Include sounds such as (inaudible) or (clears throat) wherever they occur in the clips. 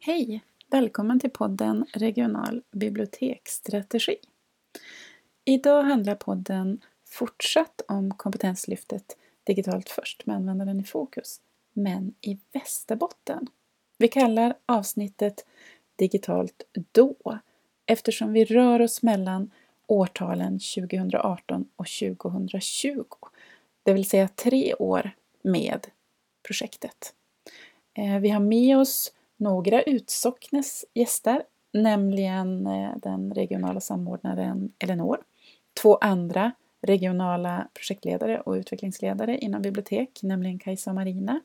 Hej! Välkommen till podden Regional biblioteksstrategi. Idag handlar podden fortsatt om kompetenslyftet digitalt först med användaren i fokus, men i Västerbotten. Vi kallar avsnittet digitalt då eftersom vi rör oss mellan årtalen 2018 och 2020. Det vill säga tre år med projektet. Eh, vi har med oss några utsocknes gäster, nämligen eh, den regionala samordnaren Elinor, två andra regionala projektledare och utvecklingsledare inom bibliotek, nämligen Kajsa och Marina,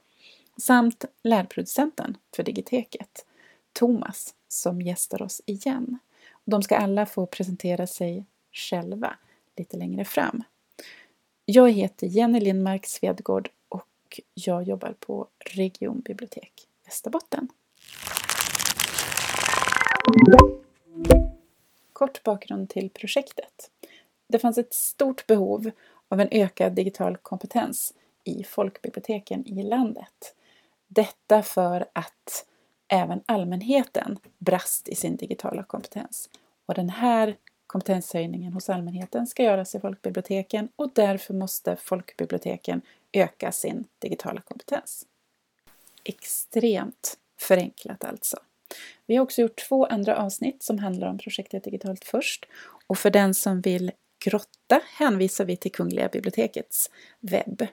samt lärproducenten för Digiteket, Thomas, som gästar oss igen. De ska alla få presentera sig själva lite längre fram. Jag heter Jenny Lindmark Svedgård och jag jobbar på Regionbibliotek Västerbotten. Kort bakgrund till projektet. Det fanns ett stort behov av en ökad digital kompetens i folkbiblioteken i landet. Detta för att även allmänheten brast i sin digitala kompetens. Och den här kompetenshöjningen hos allmänheten ska göras i folkbiblioteken och därför måste folkbiblioteken öka sin digitala kompetens. Extremt förenklat alltså. Vi har också gjort två andra avsnitt som handlar om projektet Digitalt först och för den som vill grotta hänvisar vi till Kungliga bibliotekets webb.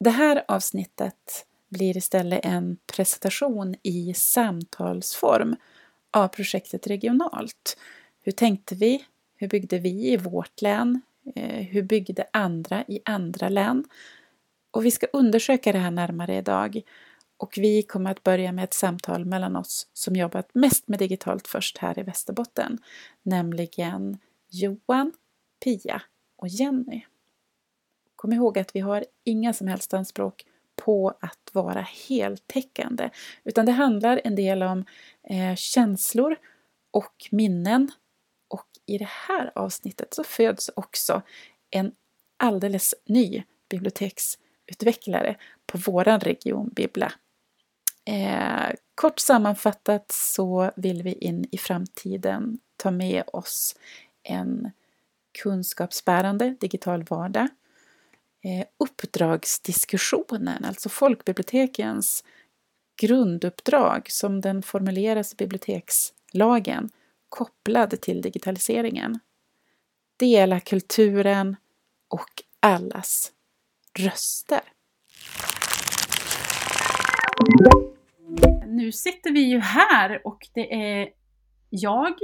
Det här avsnittet blir istället en presentation i samtalsform av projektet regionalt. Hur tänkte vi? Hur byggde vi i vårt län? Eh, hur byggde andra i andra län? Och vi ska undersöka det här närmare idag. Och vi kommer att börja med ett samtal mellan oss som jobbat mest med digitalt först här i Västerbotten, nämligen Johan, Pia och Jenny. Kom ihåg att vi har inga som helst anspråk på att vara heltäckande, utan det handlar en del om eh, känslor och minnen. Och i det här avsnittet så föds också en alldeles ny biblioteks utvecklare på våran region Bibla. Eh, kort sammanfattat så vill vi in i framtiden ta med oss en kunskapsbärande digital vardag. Eh, uppdragsdiskussionen, alltså folkbibliotekens grunduppdrag som den formuleras i bibliotekslagen kopplad till digitaliseringen. Dela kulturen och allas röster. Nu sitter vi ju här och det är jag,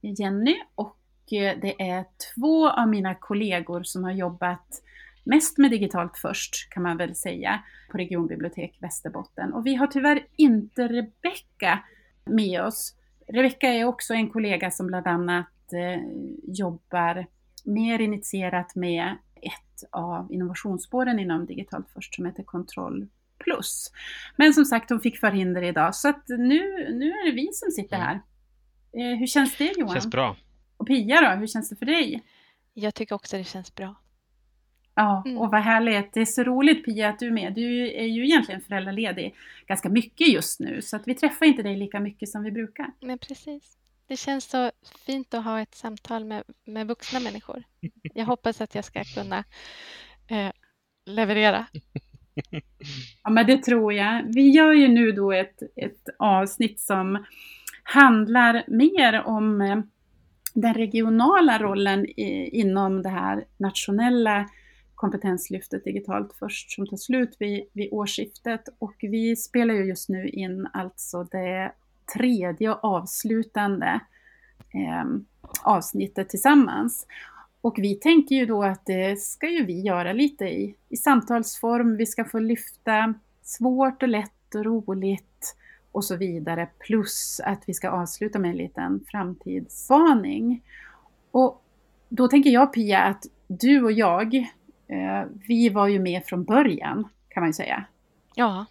Jenny, och eh, det är två av mina kollegor som har jobbat mest med digitalt först, kan man väl säga, på Regionbibliotek Västerbotten. Och vi har tyvärr inte Rebecka med oss. Rebecka är också en kollega som bland annat eh, jobbar mer initierat med ett av innovationsspåren inom digitalt först som heter Kontroll plus. Men som sagt, hon fick förhinder idag så att nu, nu är det vi som sitter mm. här. Eh, hur känns det Johan? Känns bra. Och Pia då, hur känns det för dig? Jag tycker också det känns bra. Ja, mm. och vad härligt. Det är så roligt Pia att du är med. Du är ju egentligen föräldraledig ganska mycket just nu så att vi träffar inte dig lika mycket som vi brukar. Men precis. Det känns så fint att ha ett samtal med, med vuxna människor. Jag hoppas att jag ska kunna eh, leverera. (laughs) Ja, men det tror jag. Vi gör ju nu då ett, ett avsnitt som handlar mer om eh, den regionala rollen i, inom det här nationella kompetenslyftet digitalt först som tar slut vid, vid årsskiftet och vi spelar ju just nu in alltså det tredje och avslutande eh, avsnittet tillsammans. Och vi tänker ju då att det ska ju vi göra lite i, i samtalsform. Vi ska få lyfta svårt och lätt och roligt och så vidare. Plus att vi ska avsluta med en liten framtidsspaning. Och då tänker jag Pia att du och jag, eh, vi var ju med från början kan man ju säga. Ja.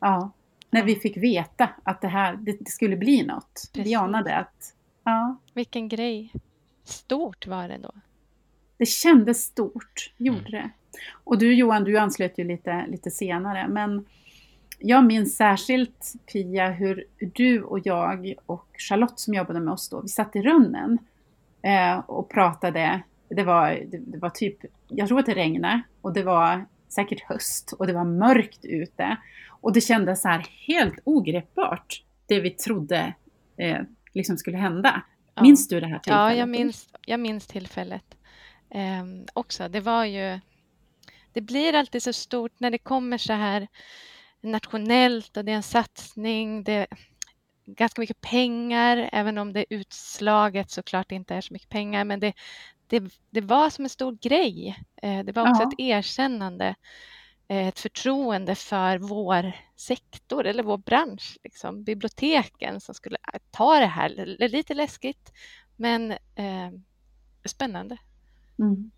Ja. När vi fick veta att det här det, skulle bli något. Precis. Vi anade att... Ja. Vilken grej. Stort var det då. Det kändes stort, gjorde mm. det. Och du Johan, du anslöt ju lite, lite senare, men jag minns särskilt Pia hur du och jag och Charlotte som jobbade med oss då, vi satt i runnen eh, och pratade. Det var, det, det, var typ, jag tror att det regnade och det var säkert höst och det var mörkt ute. Och det kändes så här helt ogreppbart, det vi trodde eh, liksom skulle hända. Ja. Minns du det här tillfället? Ja, jag minns, jag minns tillfället eh, också. Det var ju... Det blir alltid så stort när det kommer så här nationellt och det är en satsning. Det är ganska mycket pengar, även om det utslaget såklart inte är så mycket pengar. Men det, det, det var som en stor grej. Eh, det var också ja. ett erkännande, Eh, ett förtroende för vår sektor eller vår bransch. Liksom. Biblioteken som skulle eh, ta det här. Lite läskigt, men eh, spännande. Mm.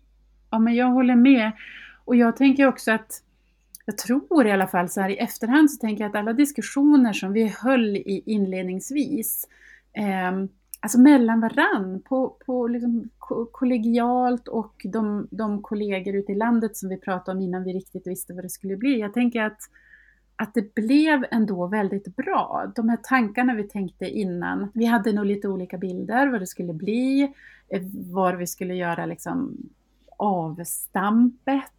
Ja, men jag håller med. Och jag tänker också att jag tror i alla fall så här i efterhand så tänker jag att alla diskussioner som vi höll i inledningsvis, eh, alltså mellan varann, på, på liksom kollegialt och de, de kollegor ute i landet som vi pratade om innan vi riktigt visste vad det skulle bli. Jag tänker att, att det blev ändå väldigt bra. De här tankarna vi tänkte innan, vi hade nog lite olika bilder vad det skulle bli, eh, var vi skulle göra liksom avstampet.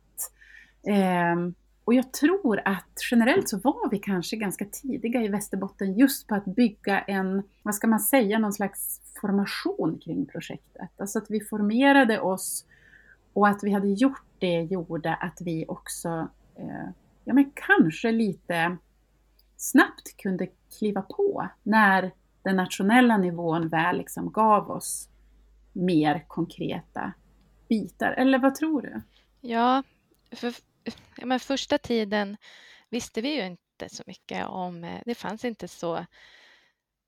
Eh, och jag tror att generellt så var vi kanske ganska tidiga i Västerbotten just på att bygga en, vad ska man säga, någon slags formation kring projektet. Alltså att vi formerade oss och att vi hade gjort det gjorde att vi också, eh, ja men kanske lite snabbt kunde kliva på när den nationella nivån väl liksom gav oss mer konkreta bitar. Eller vad tror du? Ja, för ja, men första tiden visste vi ju inte så mycket om, eh, det fanns inte så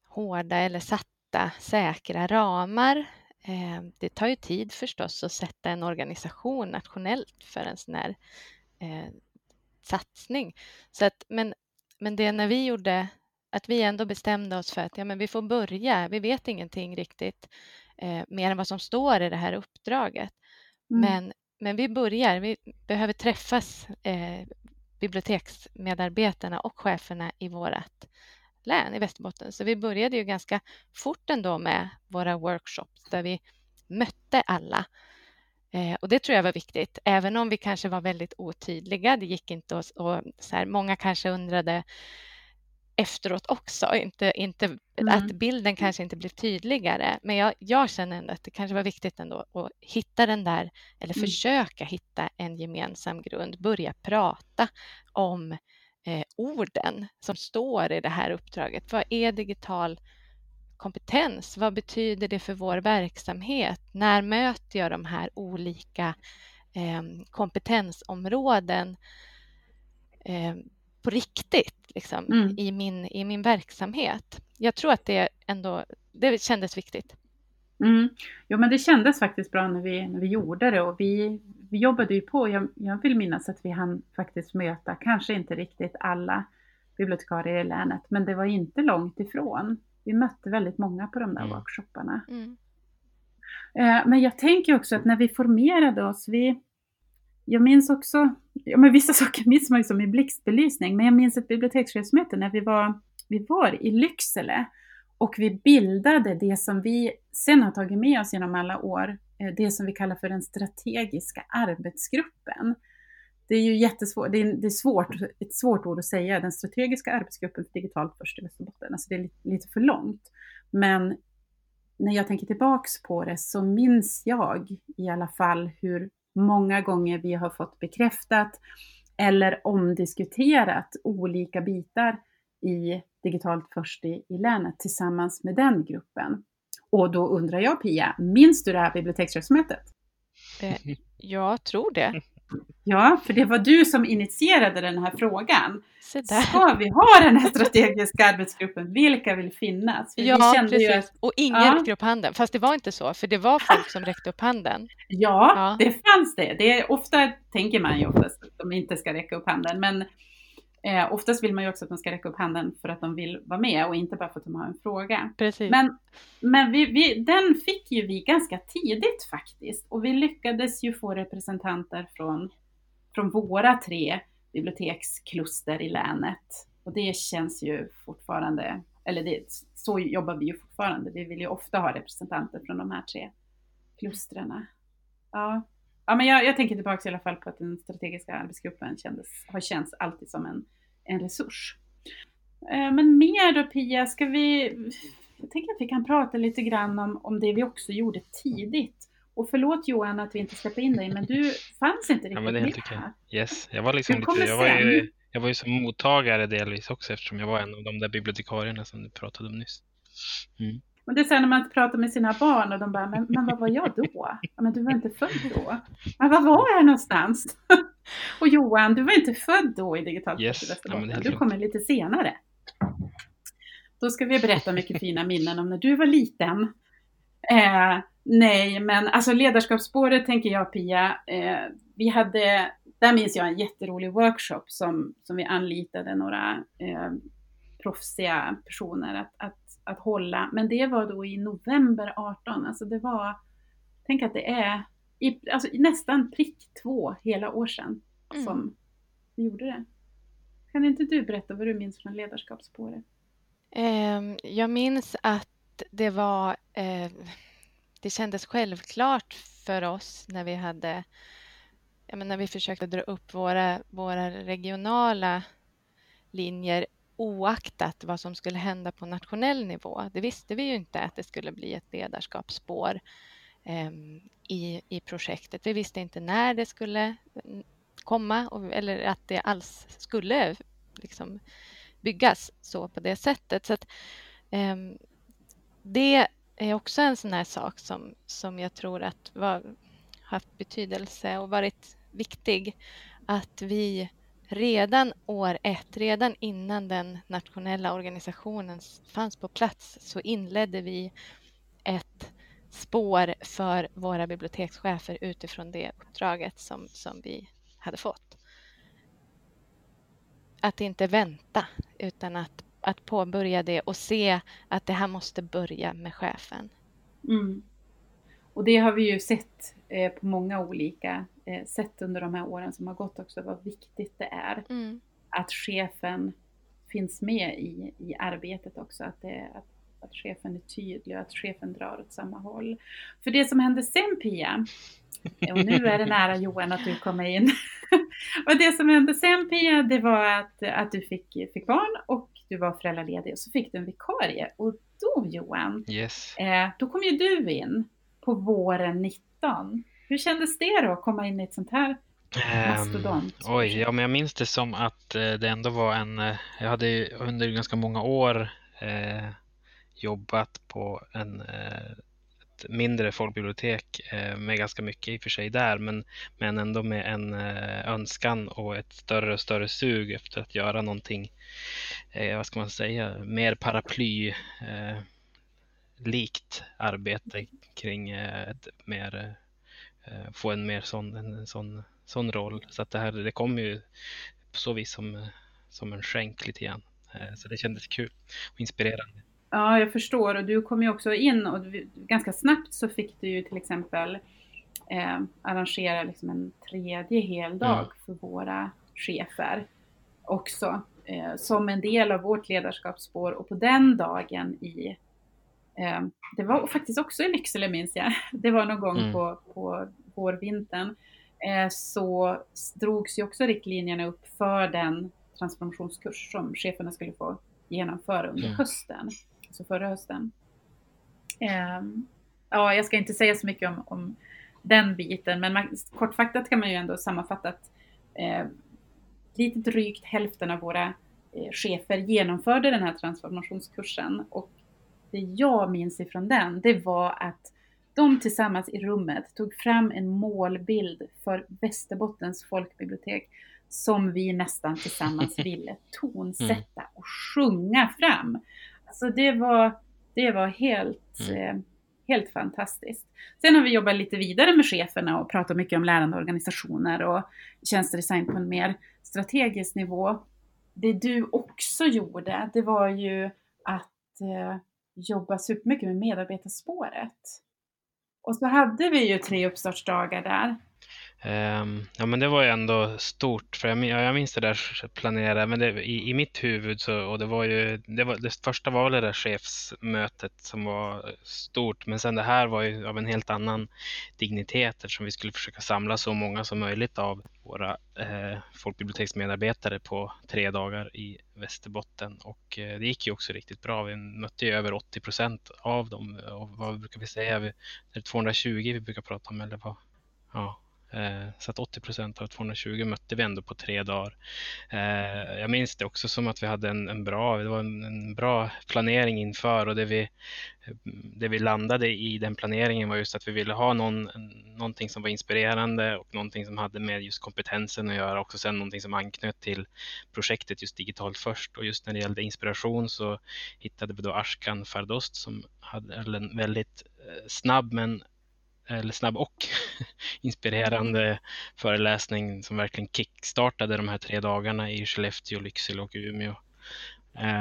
hårda eller satta säkra ramar. Eh, det tar ju tid förstås att sätta en organisation nationellt för en sån här eh, satsning. Så att, men, men det när vi gjorde, att vi ändå bestämde oss för att ja, men vi får börja, vi vet ingenting riktigt eh, mer än vad som står i det här uppdraget. Mm. Men men vi börjar, vi behöver träffas, eh, biblioteksmedarbetarna och cheferna i vårt län i Västerbotten. Så vi började ju ganska fort ändå med våra workshops där vi mötte alla. Eh, och det tror jag var viktigt, även om vi kanske var väldigt otydliga. Det gick inte att... Och så här, många kanske undrade efteråt också. Inte, inte, mm. Att bilden kanske inte blev tydligare. Men jag, jag känner ändå att det kanske var viktigt ändå att hitta den där, eller mm. försöka hitta en gemensam grund. Börja prata om eh, orden som står i det här uppdraget. Vad är digital kompetens? Vad betyder det för vår verksamhet? När möter jag de här olika eh, kompetensområden? På riktigt liksom, mm. i, min, i min verksamhet. Jag tror att det ändå det kändes viktigt. Mm. Jo, men det kändes faktiskt bra när vi, när vi gjorde det och vi, vi jobbade ju på. Jag, jag vill minnas att vi hann faktiskt möta, kanske inte riktigt alla bibliotekarier i länet, men det var inte långt ifrån. Vi mötte väldigt många på de där mm. workshopparna. Mm. Eh, men jag tänker också att när vi formerade oss, vi, jag minns också, ja men vissa (laughs) saker minns man ju som i blixtbelysning, men jag minns ett bibliotekschefsmöte när vi var, vi var i Lycksele och vi bildade det som vi sen har tagit med oss genom alla år, eh, det som vi kallar för den strategiska arbetsgruppen. Det är ju jättesvårt, det är, det är svårt, ett svårt ord att säga, den strategiska arbetsgruppen för digitalt först i Västerbotten, alltså det är lite, lite för långt. Men när jag tänker tillbaks på det så minns jag i alla fall hur många gånger vi har fått bekräftat eller omdiskuterat olika bitar i Digitalt först i, i länet tillsammans med den gruppen. Och då undrar jag Pia, minns du det här bibliotekschefsmötet? Eh, jag tror det. Ja, för det var du som initierade den här frågan. Ska vi ha den här strategiska arbetsgruppen? Vilka vill finnas? För ja, precis. Att, och ingen ja. räckte upp handen. Fast det var inte så, för det var folk som räckte upp handen. Ja, ja. det fanns det. det är, ofta tänker man ju oftast att de inte ska räcka upp handen. Men eh, oftast vill man ju också att de ska räcka upp handen för att de vill vara med och inte bara för att de har en fråga. Precis. Men, men vi, vi, den fick ju vi ganska tidigt faktiskt. Och vi lyckades ju få representanter från, från våra tre bibliotekskluster i länet Och det känns ju fortfarande, eller det, så jobbar vi ju fortfarande. Vi vill ju ofta ha representanter från de här tre klustren. Ja. Ja, men jag, jag tänker tillbaka i alla fall på att den strategiska arbetsgruppen kändes, har känts alltid som en, en resurs. Eh, men mer då Pia, ska vi... Jag tänker att vi kan prata lite grann om, om det vi också gjorde tidigt. Och förlåt Johan att vi inte släpper in dig, men du (laughs) fanns inte riktigt ja, men det är helt okej. Yes, jag var liksom lite, jag var, ju, jag var ju som mottagare delvis också eftersom jag var en av de där bibliotekarierna som du pratade om nyss. Mm. Och det är så när man pratar med sina barn och de bara, men, men vad var jag då? Ja, men du var inte född då. Men var var jag någonstans? (laughs) och Johan, du var inte född då i Digitalt yes. ja, Du kommer lite senare. Då ska vi berätta mycket fina minnen om när du var liten. Eh, nej, men alltså ledarskapsspåret tänker jag Pia, eh, vi hade, där minns jag en jätterolig workshop som, som vi anlitade några eh, proffsiga personer att, att, att hålla. Men det var då i november 18, alltså det var, tänk att det är i, alltså nästan prick två hela år sedan mm. som vi gjorde det. Kan inte du berätta vad du minns från ledarskapsspåret? Ehm, jag minns att det var eh, det kändes självklart för oss när vi hade när vi försökte dra upp våra, våra regionala linjer oaktat vad som skulle hända på nationell nivå. Det visste vi ju inte att det skulle bli ett ledarskapsspår Ehm, i, i projektet. Vi visste inte när det skulle mm, komma och, eller att det alls skulle liksom, byggas så på det sättet. Så att, eh, det är också en sån här sak som, som jag tror att var, haft betydelse och varit viktig. Att vi redan år ett, redan innan den nationella organisationen fanns på plats så inledde vi ett spår för våra bibliotekschefer utifrån det uppdraget som, som vi hade fått. Att inte vänta utan att, att påbörja det och se att det här måste börja med chefen. Mm. Och det har vi ju sett eh, på många olika eh, sätt under de här åren som har gått också, vad viktigt det är mm. att chefen finns med i, i arbetet också, att, det, att, att chefen är tydlig och att chefen drar åt samma håll. För det som hände sen Pia, och nu är det nära Johan att du kommer in. (laughs) och det som hände sen Pia, det var att, att du fick, fick barn och du var föräldraledig och så fick du en vikarie. Och då Johan, yes. eh, då kom ju du in på våren 19. Hur kändes det då att komma in i ett sånt här mastodont? Um, oj, ja men jag minns det som att eh, det ändå var en, eh, jag hade under ganska många år eh, jobbat på en eh, ett mindre folkbibliotek eh, med ganska mycket i och för sig där men, men ändå med en eh, önskan och ett större och större sug efter att göra någonting, vad ska man säga, mer paraply likt arbete kring ett mer få en mer sån, en, sån, sån roll. Så att det här det kom ju på så vis som, som en skänk lite grann. Så det kändes kul och inspirerande. Ja, jag förstår och du kom ju också in och ganska snabbt så fick du ju till exempel eh, arrangera liksom en tredje heldag mm. för våra chefer också eh, som en del av vårt ledarskapsspår och på den dagen i Eh, det var faktiskt också i Lycksele minns jag. (laughs) Det var någon gång mm. på, på vårvintern. Eh, så drogs ju också riktlinjerna upp för den transformationskurs som cheferna skulle få genomföra under mm. hösten. Alltså förra hösten. Ehm, ja, jag ska inte säga så mycket om, om den biten, men man, kortfattat kan man ju ändå sammanfatta att eh, lite drygt hälften av våra eh, chefer genomförde den här transformationskursen och det jag minns ifrån den, det var att de tillsammans i rummet tog fram en målbild för Västerbottens folkbibliotek som vi nästan tillsammans (laughs) ville tonsätta mm. och sjunga fram. Alltså det var, det var helt, mm. eh, helt fantastiskt. Sen har vi jobbat lite vidare med cheferna och pratat mycket om lärande organisationer och tjänstedesign på en mer strategisk nivå. Det du också gjorde, det var ju att eh, jobba supermycket med medarbetarspåret. Och så hade vi ju tre uppstartsdagar där. Ehm, ja men det var ju ändå stort, för jag, jag minns det där planera, men det, i, i mitt huvud så, och det var ju, det, var, det första var det där chefsmötet som var stort, men sen det här var ju av en helt annan dignitet eftersom vi skulle försöka samla så många som möjligt av våra eh, folkbiblioteksmedarbetare på tre dagar i Västerbotten och eh, det gick ju också riktigt bra. Vi mötte ju över 80 procent av dem eh, och vad brukar vi säga? Vi, är det 220 vi brukar prata om eller vad? Ja, Eh, så att 80 procent av 220 mötte vi ändå på tre dagar. Eh, jag minns det också som att vi hade en, en bra, det var en, en, bra planering inför och det vi, det vi landade i den planeringen var just att vi ville ha någon, någonting som var inspirerande och någonting som hade med just kompetensen att göra och sen någonting som anknöt till projektet just digitalt först och just när det gällde inspiration så hittade vi då Ashkan Fardost som hade en väldigt eh, snabb men eller snabb och (laughs) inspirerande föreläsning som verkligen kickstartade de här tre dagarna i Skellefteå, Lycksele och Umeå.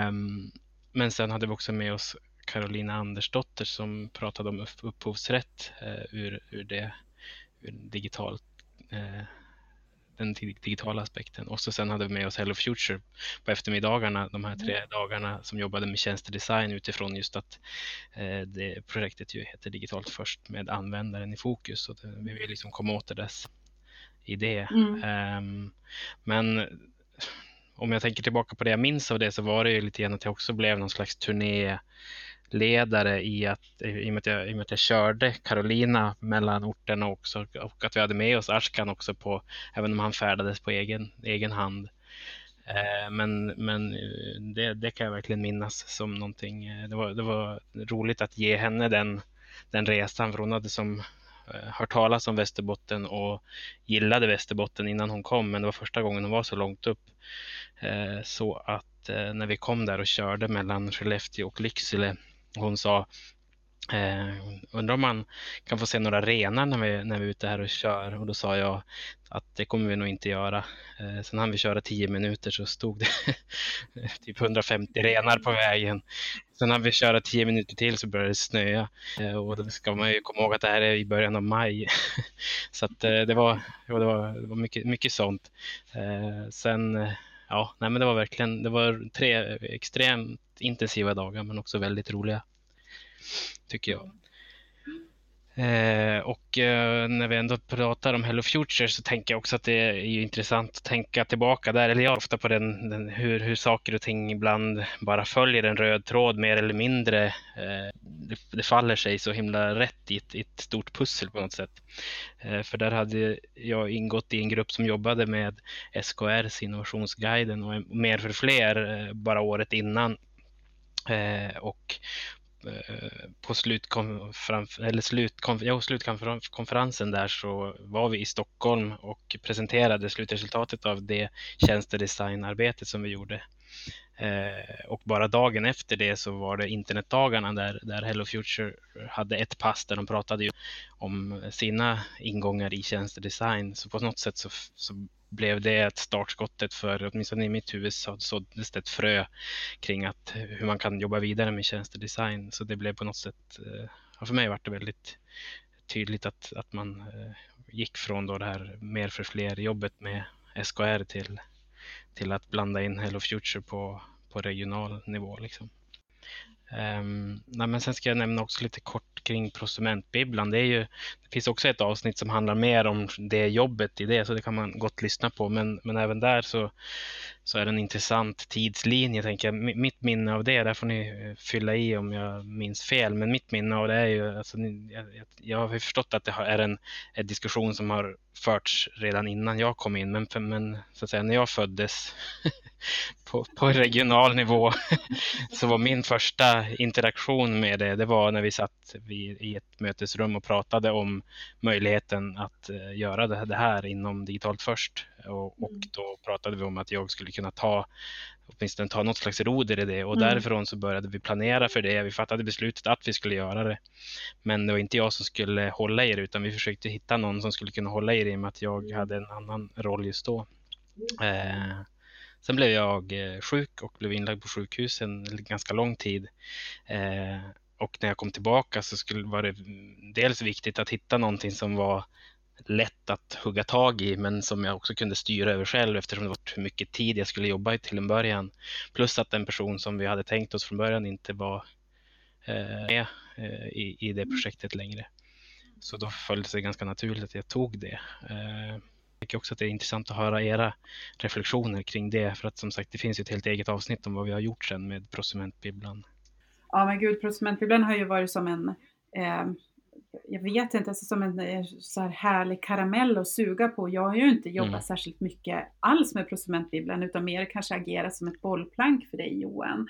Um, men sen hade vi också med oss Carolina Andersdotter som pratade om upphovsrätt uh, ur, ur det ur digitalt uh, den digitala aspekten. Och så sen hade vi med oss Hello Future på eftermiddagarna, de här tre mm. dagarna som jobbade med tjänstedesign utifrån just att eh, det projektet ju heter Digitalt först med användaren i fokus. Och det, vi vill liksom komma åt dess idé. Mm. Um, men om jag tänker tillbaka på det jag minns av det så var det ju lite grann att jag också blev någon slags turné ledare i, att, i, och med att jag, i och med att jag körde Carolina mellan orterna också och att vi hade med oss Ashkan också på, även om han färdades på egen, egen hand. Eh, men men eh, det, det kan jag verkligen minnas som någonting. Eh, det var, det var roligt att ge henne den, den resan för hon hade som hört talas om Västerbotten och gillade Västerbotten innan hon kom men det var första gången hon var så långt upp. Så att när vi kom där och körde mellan Skellefteå och Lycksele hon sa Eh, undrar om man kan få se några renar när vi, när vi är ute här och kör och då sa jag att det kommer vi nog inte göra. Eh, sen hann vi köra tio minuter så stod det (laughs) typ 150 renar på vägen. Sen hann vi köra tio minuter till så började det snöa eh, och då ska man ju komma ihåg att det här är i början av maj. (laughs) så att eh, det var, det var, det var mycket, mycket sånt. Eh, sen eh, ja, nej men det var verkligen, det var tre extremt intensiva dagar men också väldigt roliga tycker jag. Eh, och eh, när vi ändå pratar om Hello Future så tänker jag också att det är intressant att tänka tillbaka där, eller jag ofta på den, den hur, hur saker och ting ibland bara följer en röd tråd mer eller mindre. Eh, det, det, faller sig så himla rätt i ett, i ett stort pussel på något sätt. Eh, för där hade jag ingått i en grupp som jobbade med SKRs innovationsguiden och mer för fler eh, bara året innan. Eh, och Eh, på slutkonferens, eller slutkonf, ja, slutkonferensen där så var vi i Stockholm och presenterade slutresultatet av det tjänstedesignarbetet som vi gjorde. Eh, och bara dagen efter det så var det internetdagarna där, där Hello Future hade ett pass där de pratade om sina ingångar i tjänstedesign. Så på något sätt så, så blev det ett startskottet för, åtminstone i mitt huvud, så såddes det ett frö kring att eh, hur man kan jobba vidare med tjänstedesign. Så det blev på något sätt, eh, för mig var det väldigt tydligt att, att man eh, gick från då det här mer för fler jobbet med SKR till, till att blanda in Hello Future på, på regional nivå. Liksom. Um, nej, men sen ska jag nämna också lite kort kring Prosumentbibblan. Det, är ju, det finns också ett avsnitt som handlar mer om det jobbet i det, så det kan man gott lyssna på. Men, men även där så, så är det en intressant tidslinje, tänker jag. Mitt minne av det, där får ni eh, fylla i om jag minns fel, men mitt minne av det är ju, alltså, jag, jag har förstått att det är en, en diskussion som har förts redan innan jag kom in, men, men så att säga, när jag föddes (laughs) på, på regional nivå (laughs) så var min första interaktion med det, det var när vi satt i ett mötesrum och pratade om möjligheten att eh, göra det här inom Digitalt först. Och, och mm. då pratade vi om att jag skulle kunna ta åtminstone ta något slags roder i det och mm. därifrån så började vi planera för det. Vi fattade beslutet att vi skulle göra det. Men det var inte jag som skulle hålla i det utan vi försökte hitta någon som skulle kunna hålla i det i och med att jag mm. hade en annan roll just då. Eh, sen blev jag eh, sjuk och blev inlagd på sjukhus en ganska lång tid. Eh, och när jag kom tillbaka så skulle, var det dels viktigt att hitta någonting som var lätt att hugga tag i men som jag också kunde styra över själv eftersom det var hur mycket tid jag skulle jobba till en början. Plus att den person som vi hade tänkt oss från början inte var eh, med eh, i, i det projektet längre. Så då föll det sig ganska naturligt att jag tog det. Eh, jag tycker också att det är intressant att höra era reflektioner kring det för att som sagt det finns ju ett helt eget avsnitt om vad vi har gjort sen med Prosumentbibblan. Ja men gud, Prosumentbibblan har ju varit som en eh, jag vet inte, alltså som en eh, så här härlig karamell att suga på. Jag har ju inte jobbat mm. särskilt mycket alls med Prosumentbibblan utan mer kanske agerat som ett bollplank för dig Johan.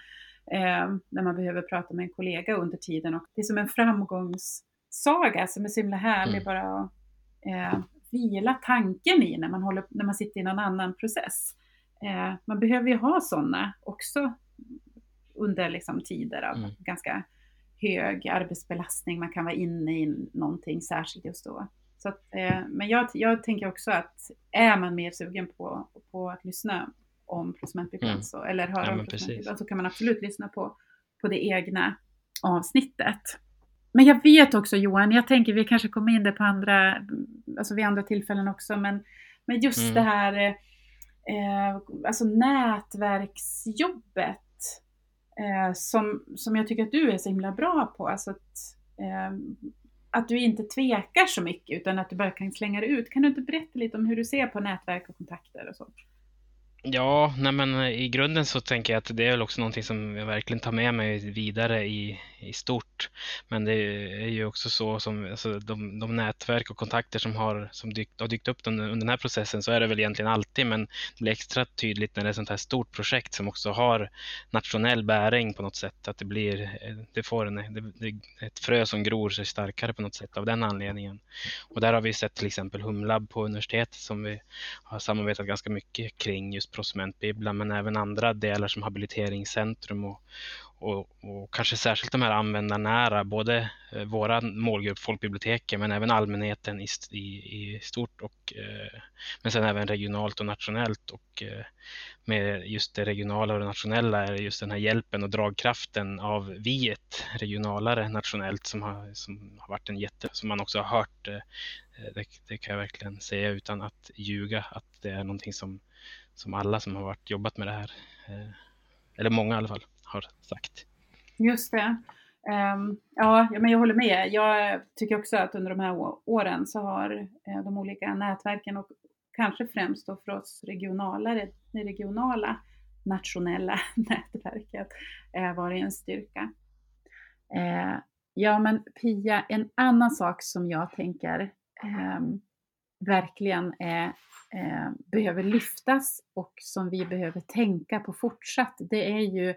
Eh, när man behöver prata med en kollega under tiden och det är som en framgångssaga som är så himla härlig mm. bara att eh, vila tanken i när man, håller, när man sitter i någon annan process. Eh, man behöver ju ha sådana också under liksom, tider av mm. ganska hög arbetsbelastning, man kan vara inne i någonting särskilt just då. Så att, eh, men jag, jag tänker också att är man mer sugen på, på att lyssna om prosumentbibliotek mm. eller höra ja, om prosumentbibliotek så kan man absolut lyssna på, på det egna avsnittet. Men jag vet också Johan, jag tänker vi kanske kommer in det på andra, alltså vid andra tillfällen också, men, men just mm. det här eh, alltså nätverksjobbet eh, som, som jag tycker att du är så himla bra på. Alltså att, eh, att du inte tvekar så mycket utan att du bara kan slänga det ut. Kan du inte berätta lite om hur du ser på nätverk och kontakter och sånt? Ja, nej men eh, i grunden så tänker jag att det är väl också någonting som jag verkligen tar med mig vidare i, i stort. Men det är ju också så som alltså de, de nätverk och kontakter som har, som dykt, har dykt upp under, under den här processen så är det väl egentligen alltid, men det blir extra tydligt när det är ett sånt här stort projekt som också har nationell bäring på något sätt. Att det blir, eh, det får en, det, det, ett frö som gror sig starkare på något sätt av den anledningen. Och där har vi sett till exempel Humlab på universitetet som vi har samarbetat ganska mycket kring just prosumentbibblan men även andra delar som habiliteringscentrum och, och, och, kanske särskilt de här användarnära, både eh, våra målgrupp, folkbiblioteken, men även allmänheten i, i, i stort och eh, men sen även regionalt och nationellt och eh, med just det regionala och det nationella är just den här hjälpen och dragkraften av vi ett regionalare nationellt som har, som har varit en jätte, som man också har hört, eh, eh det, det kan jag verkligen säga utan att ljuga, att det är någonting som som alla som har varit, jobbat med det här, eh, eller många i alla fall, har sagt. Just det. Ehm, ja, men jag håller med. Jag tycker också att under de här åren så har eh, de olika nätverken och kanske främst då för oss regionalare, det regionala nationella (laughs) nätverket eh, varit en styrka. Ja, men Pia, en annan sak som jag tänker ehm, verkligen är eh, behöver lyftas och som vi behöver tänka på fortsatt, det är ju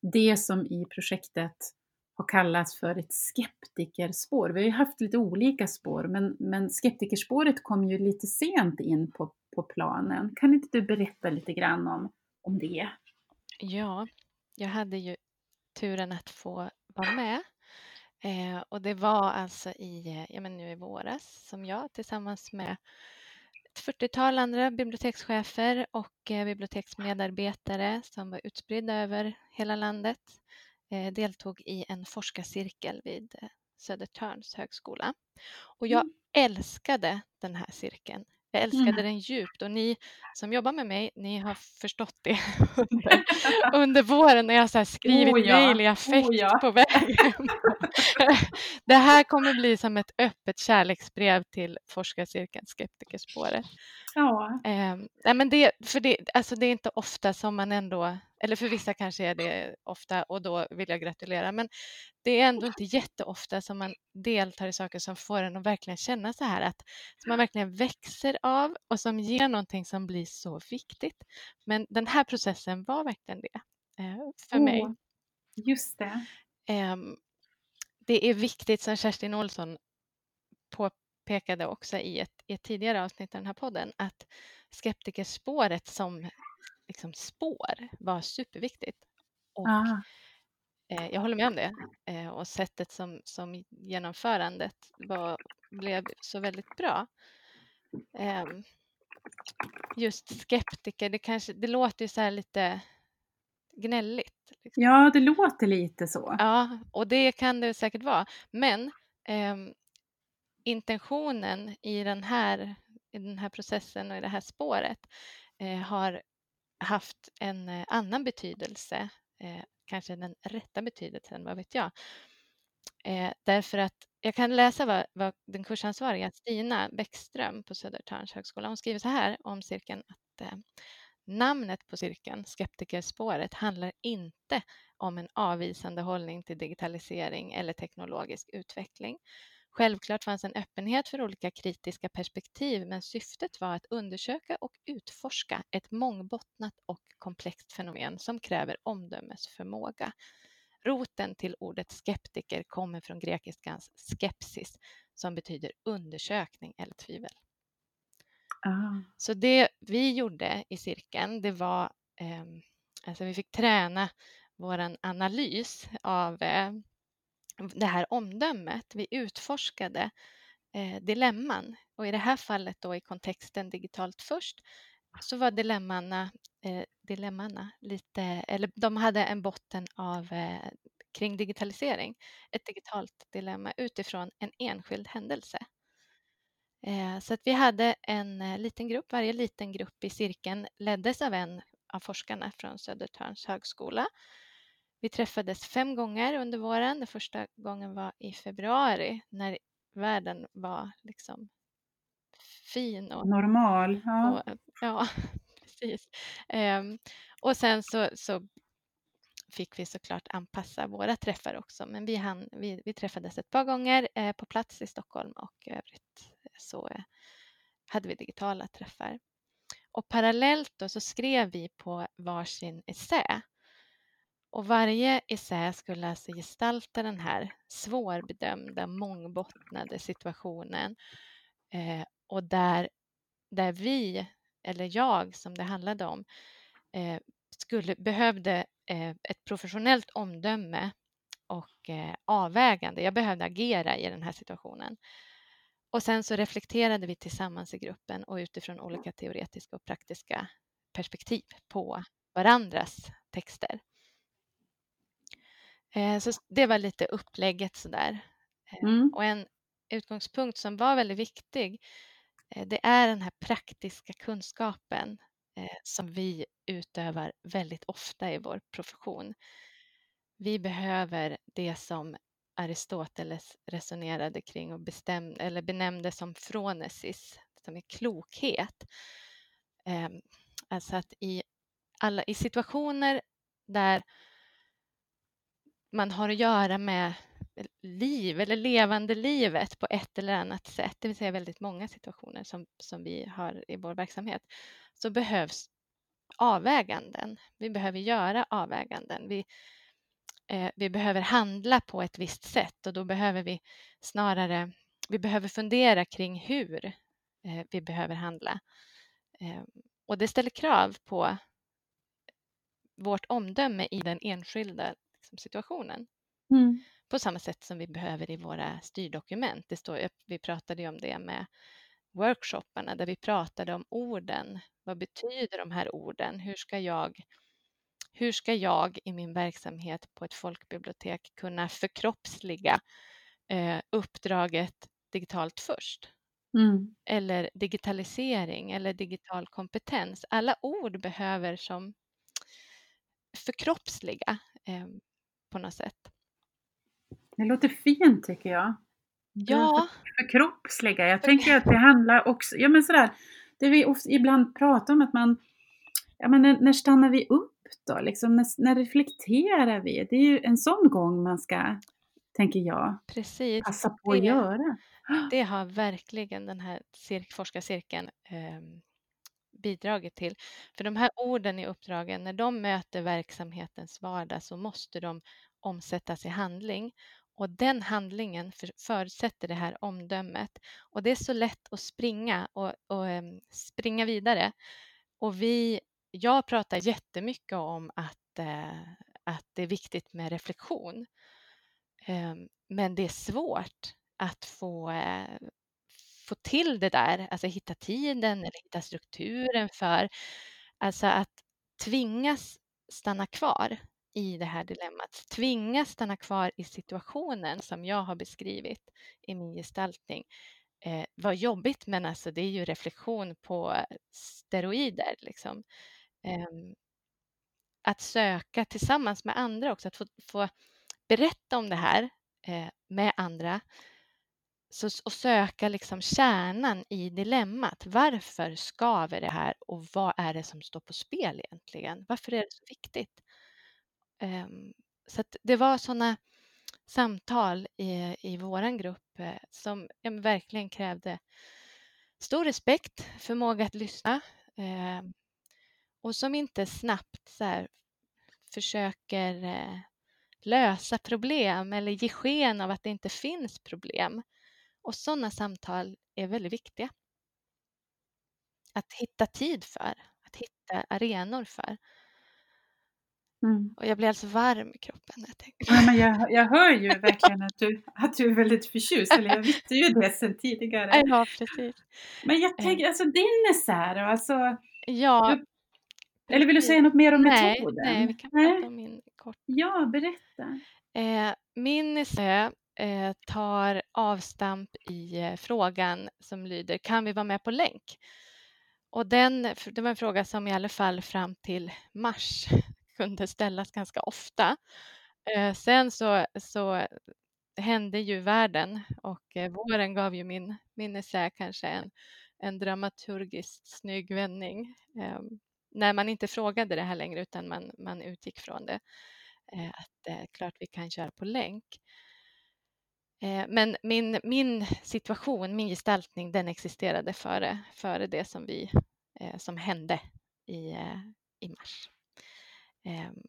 det som i projektet har kallats för ett skeptikerspår. Vi har ju haft lite olika spår, men, men skeptikerspåret kom ju lite sent in på, på planen. Kan inte du berätta lite grann om, om det? Ja, jag hade ju turen att få vara med Eh, och det var alltså i, ja men nu i våras som jag tillsammans med ett 40-tal andra bibliotekschefer och eh, biblioteksmedarbetare som var utspridda över hela landet eh, deltog i en forskarcirkel vid eh, Södertörns högskola. Och jag mm. älskade den här cirkeln. Jag älskade mm. den djupt och ni som jobbar med mig, ni har förstått det (laughs) under, (laughs) under våren när jag har skrivit oh ja. mejl i affekt oh ja. på vägen. (laughs) det här kommer bli som ett öppet kärleksbrev till forskarcirkeln Skeptikerspåret. Ja. Eh, nej men det, för det, alltså det är inte ofta som man ändå, eller för vissa kanske är det ofta och då vill jag gratulera, men det är ändå inte jätteofta som man deltar i saker som får en att verkligen känna så här att som man verkligen växer av och som ger någonting som blir så viktigt. Men den här processen var verkligen det eh, för oh, mig. Just det. Eh, det är viktigt som Kerstin Olsson påpekade också i ett, i ett tidigare avsnitt av den här podden att skeptikerspåret som liksom spår var superviktigt. Och ah. eh, jag håller med om det. Eh, och sättet som, som genomförandet var, blev så väldigt bra. Eh, just skeptiker, det, kanske, det låter ju så här lite gnälligt. Liksom. Ja, det låter lite så. Ja, och det kan det säkert vara. Men eh, intentionen i den här, i den här processen och i det här spåret eh, har haft en eh, annan betydelse, eh, kanske den rätta betydelsen, vad vet jag. Eh, därför att jag kan läsa vad, vad den kursansvariga Stina Bäckström på Södertörns högskola, hon skriver så här om cirkeln att eh, namnet på cirkeln, Skeptikerspåret, handlar inte om en avvisande hållning till digitalisering eller teknologisk utveckling. Självklart fanns en öppenhet för olika kritiska perspektiv men syftet var att undersöka och utforska ett mångbottnat och komplext fenomen som kräver omdömesförmåga. Roten till ordet skeptiker kommer från grekiskans skepsis som betyder undersökning eller tvivel. Ah. Så det vi gjorde i cirkeln, det var eh, alltså vi fick träna vår analys av eh, det här omdömet. Vi utforskade eh, dilemman och i det här fallet då i kontexten digitalt först så var dilemmana, eh, dilemmana lite, eller de hade en botten av eh, kring digitalisering, ett digitalt dilemma utifrån en enskild händelse. Eh, så att vi hade en eh, liten grupp, varje liten grupp i cirkeln leddes av en av forskarna från Södertörns högskola. Vi träffades fem gånger under våren. Den första gången var i februari när världen var liksom fin och Normal. Ja. och, ja, (laughs) precis. Ehm, och sen så, så fick vi såklart anpassa våra träffar också, men vi, hann, vi, vi träffades ett par gånger eh, på plats i Stockholm och övrigt så eh, hade vi digitala träffar. Och parallellt då så skrev vi på varsin essä. Och varje essä skulle alltså gestalta den här svårbedömda, mångbottnade situationen eh, och där, där vi, eller jag som det handlade om, eh, skulle, behövde eh, ett professionellt omdöme och eh, avvägande. Jag behövde agera i den här situationen. Och sen så reflekterade vi tillsammans i gruppen och utifrån olika teoretiska och praktiska perspektiv på varandras texter. Eh, så det var lite upplägget sådär. Eh, Mm. Och en utgångspunkt som var väldigt viktig, eh, det är den här praktiska kunskapen som vi utövar väldigt ofta i vår profession. Vi behöver det som Aristoteles resonerade kring och bestäm, eller benämnde som phronesis, som är klokhet. Eh, Alltså att i, alla, i situationer där man har att göra med eh, liv eller levande livet på ett eller annat sätt, det vill säga väldigt många situationer som, som vi har i vår verksamhet, så behövs avväganden. Vi behöver göra avväganden. Vi, eh, vi behöver handla på ett visst sätt och då behöver vi snarare, vi behöver fundera kring hur eh, vi behöver handla. Eh, och det ställer krav på vårt omdöme i den enskilda liksom, situationen Mm. på samma sätt som vi behöver i våra styrdokument. Det står, vi pratade ju om det med workshopparna där vi pratade om orden. Vad betyder de här orden? Hur ska jag, hur ska jag i min verksamhet på ett folkbibliotek kunna förkroppsliga eh, uppdraget digitalt först? Mm. Eller digitalisering eller digital kompetens. Alla ord behöver som förkroppsliga eh, på något sätt. Det låter fint tycker jag. Ja, Förkroppsliga. Jag tänker att det handlar också, ja men sådär, det vi ofta, ibland pratar om att man, ja men när, när stannar vi upp då? Liksom, när, när reflekterar vi? Det är ju en sån gång man ska, tänker jag, precis. passa på att Det- göra. Det har verkligen den här cirk, forskarcirkeln eh, bidragit till. För de här orden i uppdragen, när de möter verksamhetens vardag så måste de omsättas i handling. Och den handlingen för, förutsätter det här omdömet. Och det är så lätt att springa och, och ehm, springa vidare. Och vi, jag pratar jättemycket om att, eh, att det är viktigt med reflektion. Ehm, men det är svårt att få, eh, få till det där, alltså hitta tiden eller hitta strukturen för, alltså att tvingas stanna kvar i det här dilemmat, tvingas stanna kvar i situationen som jag har beskrivit i min gestaltning. Eh, vad jobbigt, men alltså det är ju reflektion på steroider. Liksom. Eh, att söka tillsammans med andra också, att få, få berätta om det här eh, med andra så, och söka liksom kärnan i dilemmat. Varför skaver det här och vad är det som står på spel egentligen? Varför är det så viktigt? Um, så det var sådana samtal i, i vår grupp eh, som ja, verkligen krävde stor respekt, förmåga att lyssna eh, och som inte snabbt så här, försöker eh, lösa problem eller ge sken av att det inte finns problem. Och sådana samtal är väldigt viktiga. Att hitta tid för, att hitta arenor för. Mm. Och jag blir alltså varm i kroppen. Jag, tänker. Ja, men (laughs) jag, jag hör ju verkligen att du, att du är väldigt förtjust, eller jag visste ju det sedan tidigare. Ja, precis. Men jag eh. tänker, alltså din esär, alltså... Ja. Du, eller vill du säga något mer om nej, metoden? Nej, vi kan nej. prata om min kort. Ja, berätta. Eh, min essä Eh, tar avstamp i eh, frågan som lyder Kan vi vara med på länk? Och den, det var en fråga som i alla fall fram till mars (laughs) kunde ställas ganska ofta. Eh, sen så, så hände ju världen och våren gav ju min, min essä kanske en, en dramaturgiskt snygg vändning. Ehm, när man inte frågade det här längre utan man, man utgick från det. Eh, att klart vi kan köra på länk. Eh, men min, min situation, min gestaltning, den existerade före, före det som, vi, eh, som hände i, eh, i mars. Ehm,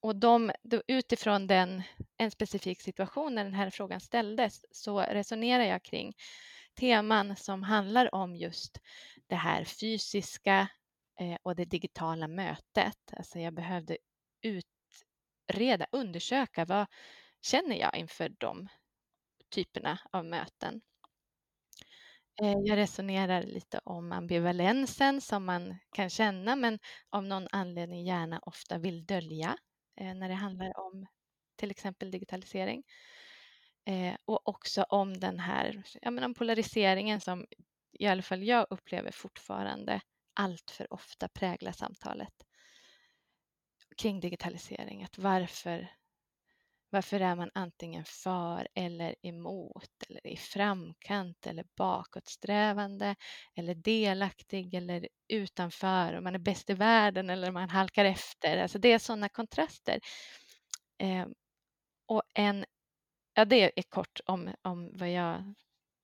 och de, utifrån den, en specifik situation när den här frågan ställdes så resonerar jag kring teman som handlar om just det här fysiska och det digitala mötet. Alltså jag behövde utreda, undersöka vad känner jag inför de typerna av möten. Eh, jag resonerar lite om ambivalensen som man kan känna men av någon anledning gärna ofta vill dölja eh, när det handlar om till exempel digitalisering. Eh, och också om den här jag menar, polariseringen som i alla fall jag upplever fortfarande allt för ofta präglar samtalet kring digitalisering. Att varför varför är man antingen för eller emot eller i framkant eller bakåtsträvande eller delaktig eller utanför och man är bäst i världen eller man halkar efter. Alltså det är sådana kontraster. Eh, och en, ja det är kort om, om vad jag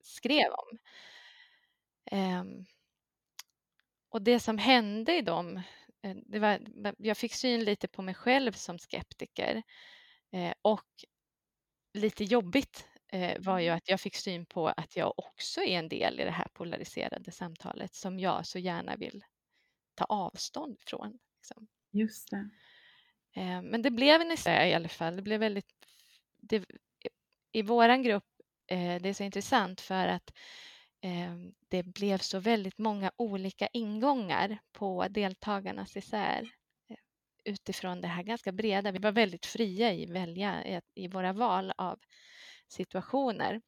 skrev om. Eh, och det som hände i dem, eh, det var, jag fick syn lite på mig själv som skeptiker Eh, och lite jobbigt eh, var ju mm. att jag fick syn på att jag också är en del i det här polariserade samtalet som jag så gärna vill ta avstånd från. Liksom. Just det. Eh, men det blev en essä i alla fall. Det blev väldigt... Det, I våran grupp, det är så intressant för att det blev så väldigt många olika ingångar på deltagarnas esär utifrån det här ganska breda. Vi var väldigt fria i välja i våra val av situationer.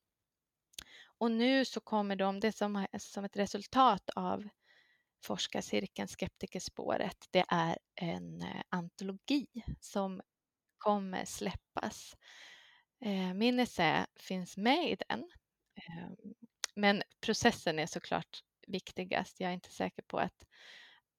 Och nu så kommer de, det som, som ett resultat av forskarcirkeln Skeptikerspåret, det är en eh, antologi som kommer släppas. Eh, min essä finns med i den. Ehm, men processen är såklart viktigast. Jag är inte säker på att,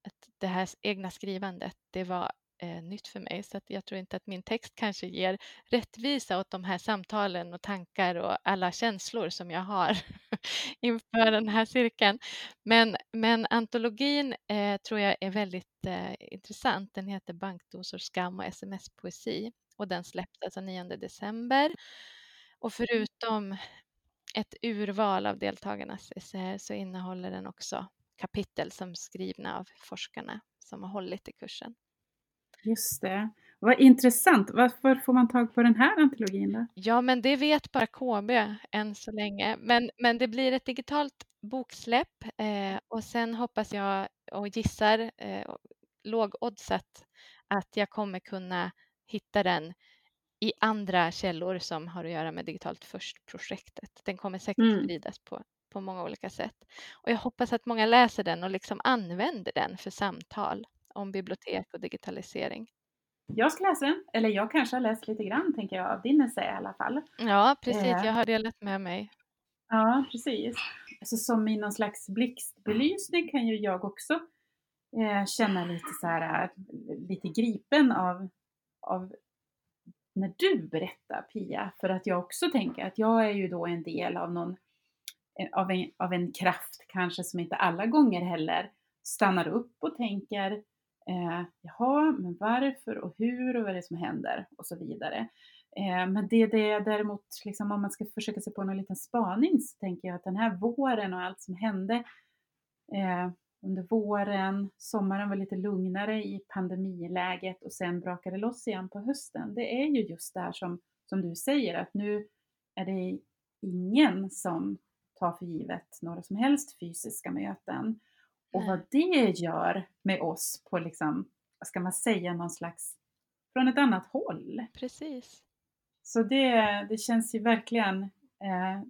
att det här egna skrivandet, det var eh, nytt för mig så att jag tror inte att min text kanske ger rättvisa åt de här samtalen och tankar och alla känslor som jag har (laughs) inför den här cirkeln. Men, men antologin eh, tror jag är väldigt eh, intressant. Den heter Bankdosor, skam och sms-poesi och den släpptes alltså 9 december. Och förutom ett urval av deltagarnas essäer så innehåller den också kapitel som skrivna av forskarna som har hållit i kursen. Just det. Vad intressant. Varför får man tag på den här antologin då? Ja, men det vet bara KB än så länge. Men, men det blir ett digitalt boksläpp eh, och sen hoppas jag och gissar eh, lågoddsat att jag kommer kunna hitta den i andra källor som har att göra med Digitalt först-projektet. Den kommer säkert Mm. spridas på, på många olika sätt. Och jag hoppas att många läser den och liksom använder den för samtal om bibliotek och digitalisering. Jag ska läsa den, eller jag kanske har läst lite grann tänker jag av din essä i alla fall. Ja, precis. Eh. Jag har delat med mig. Ja, precis. Alltså, som i någon slags blixtbelysning kan ju jag också eh, känna lite så här, eh, lite gripen av, av när du berättar Pia, för att jag också tänker att jag är ju då en del av någon, eh, av en, av en kraft kanske som inte alla gånger heller stannar upp och tänker eh, jaha, men varför och hur och vad är det som händer och så vidare. Eh, men det, det däremot, liksom, om man ska försöka sig på någon liten spaning så tänker jag att den här våren och allt som hände eh, under våren, sommaren var lite lugnare i pandemiläget och sen brakade det loss igen på hösten. Det är ju just det som, som du säger att nu är det ingen som tar för givet några som helst fysiska möten. Och vad det gör med oss på liksom, vad ska man säga, någon slags, från ett annat håll. Precis. Så det, det känns ju verkligen, eh,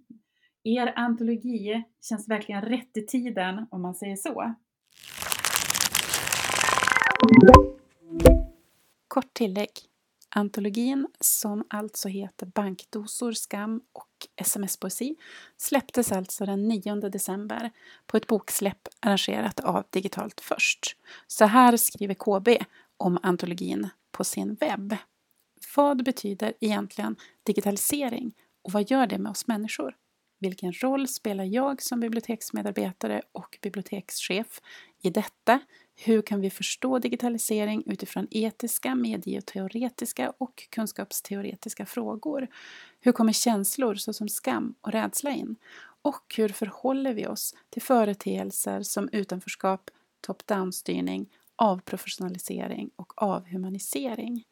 er antologi känns verkligen rätt i tiden om man säger så. Kort tillägg. Antologin, som alltså heter Bankdosor, skam och sms-poesi, släpptes alltså den 9 december på ett boksläpp arrangerat av Digitalt Först. Så här skriver KB om antologin på sin webb. Vad betyder egentligen digitalisering och vad gör det med oss människor? Vilken roll spelar jag som biblioteksmedarbetare och bibliotekschef i detta? Hur kan vi förstå digitalisering utifrån etiska, medieteoretiska och kunskapsteoretiska frågor? Hur kommer känslor såsom skam och rädsla in? Och hur förhåller vi oss till företeelser som utanförskap, top-down-styrning, avprofessionalisering och avhumanisering?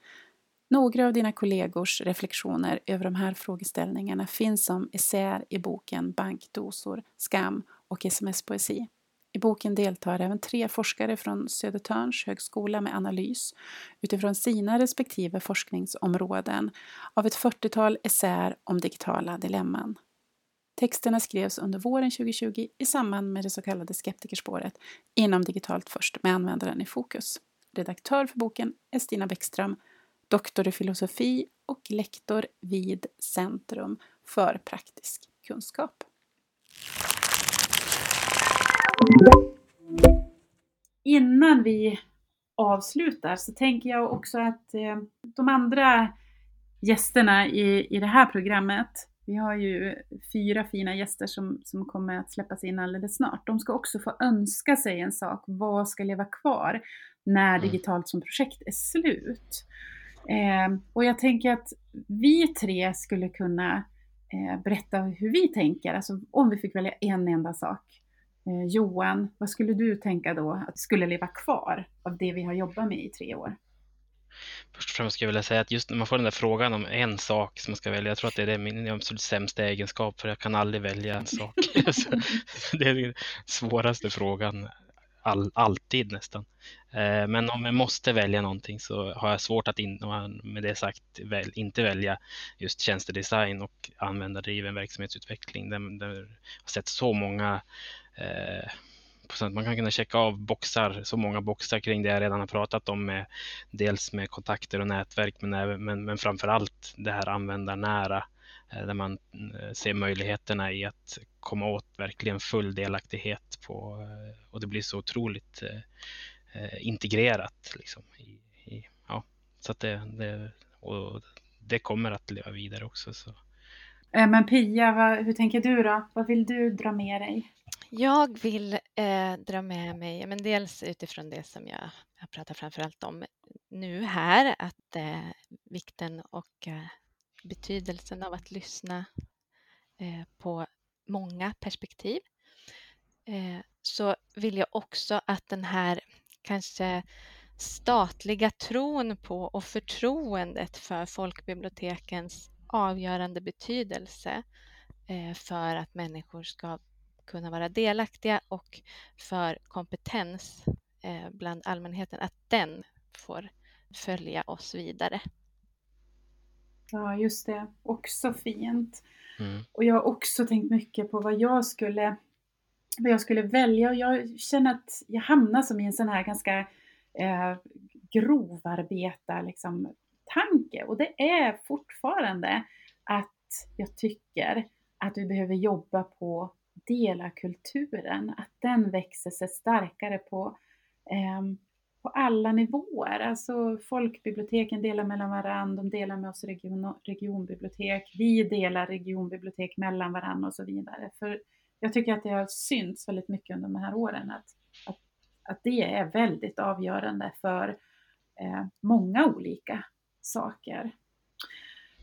Några av dina kollegors reflektioner över de här frågeställningarna finns som essäer i boken Bankdosor, skam och sms-poesi. I boken deltar även tre forskare från Södertörns högskola med analys utifrån sina respektive forskningsområden av ett 40-tal essäer om digitala dilemman. Texterna skrevs under våren 2020 i samband med det så kallade skeptikerspåret inom Digitalt först med användaren i fokus. Redaktör för boken är Stina Bäckström doktor i filosofi och lektor vid Centrum för praktisk kunskap. Innan vi avslutar så tänker jag också att eh, de andra gästerna i, i det här programmet, vi har ju fyra fina gäster som, som kommer att släppas in alldeles snart. De ska också få önska sig en sak. Vad ska leva kvar när Mm. Digitalt som projekt är slut? Eh, och jag tänker att vi tre skulle kunna eh, berätta hur vi tänker, alltså om vi fick välja en enda sak. Eh, Johan, vad skulle du tänka då att skulle leva kvar av det vi har jobbat med i tre år? Först och främst skulle jag vilja säga att just när man får den där frågan om en sak som man ska välja, jag tror att det är min absolut sämsta egenskap, för jag kan aldrig välja en sak. (laughs) Det är den svåraste frågan, all, alltid nästan. Eh, Men om jag måste välja någonting så har jag svårt att in, med det sagt väl, inte välja just tjänstedesign och användardriven verksamhetsutveckling. Där, där jag har sett så många eh, man kan kunna checka av boxar, så många boxar kring det jag redan har pratat om med dels med kontakter och nätverk men, även, men, men framför allt det här användarnära eh, där man eh, ser möjligheterna i att komma åt verkligen full delaktighet på eh, och det blir så otroligt eh, integrerat liksom i, i, ja, så att det, det, och det kommer att leva vidare också. Så. Eh, Men Pia, vad, hur tänker du då? Vad vill du dra med dig? Jag vill eh, dra med mig, men dels utifrån det som jag, jag pratar framförallt om nu här, att eh, vikten och eh, betydelsen av att lyssna eh, på många perspektiv. Eh, så vill jag också att den här kanske statliga tron på och förtroendet för folkbibliotekens avgörande betydelse eh, för att människor ska kunna vara delaktiga och för kompetens eh, bland allmänheten, att den får följa oss vidare. Ja, just det. Också fint. Mm. Och jag har också tänkt mycket på vad jag skulle, vad jag skulle välja och jag känner att jag hamnar som i en sån här ganska eh, grovarbeta liksom, tanke. Och det är fortfarande att jag tycker att vi behöver jobba på dela-kulturen, att den växer sig starkare på, eh, på alla nivåer. Alltså folkbiblioteken delar mellan varandra, de delar med oss region, regionbibliotek, vi delar regionbibliotek mellan varandra och så vidare. För jag tycker att det har synts väldigt mycket under de här åren att, att, att det är väldigt avgörande för eh, många olika saker.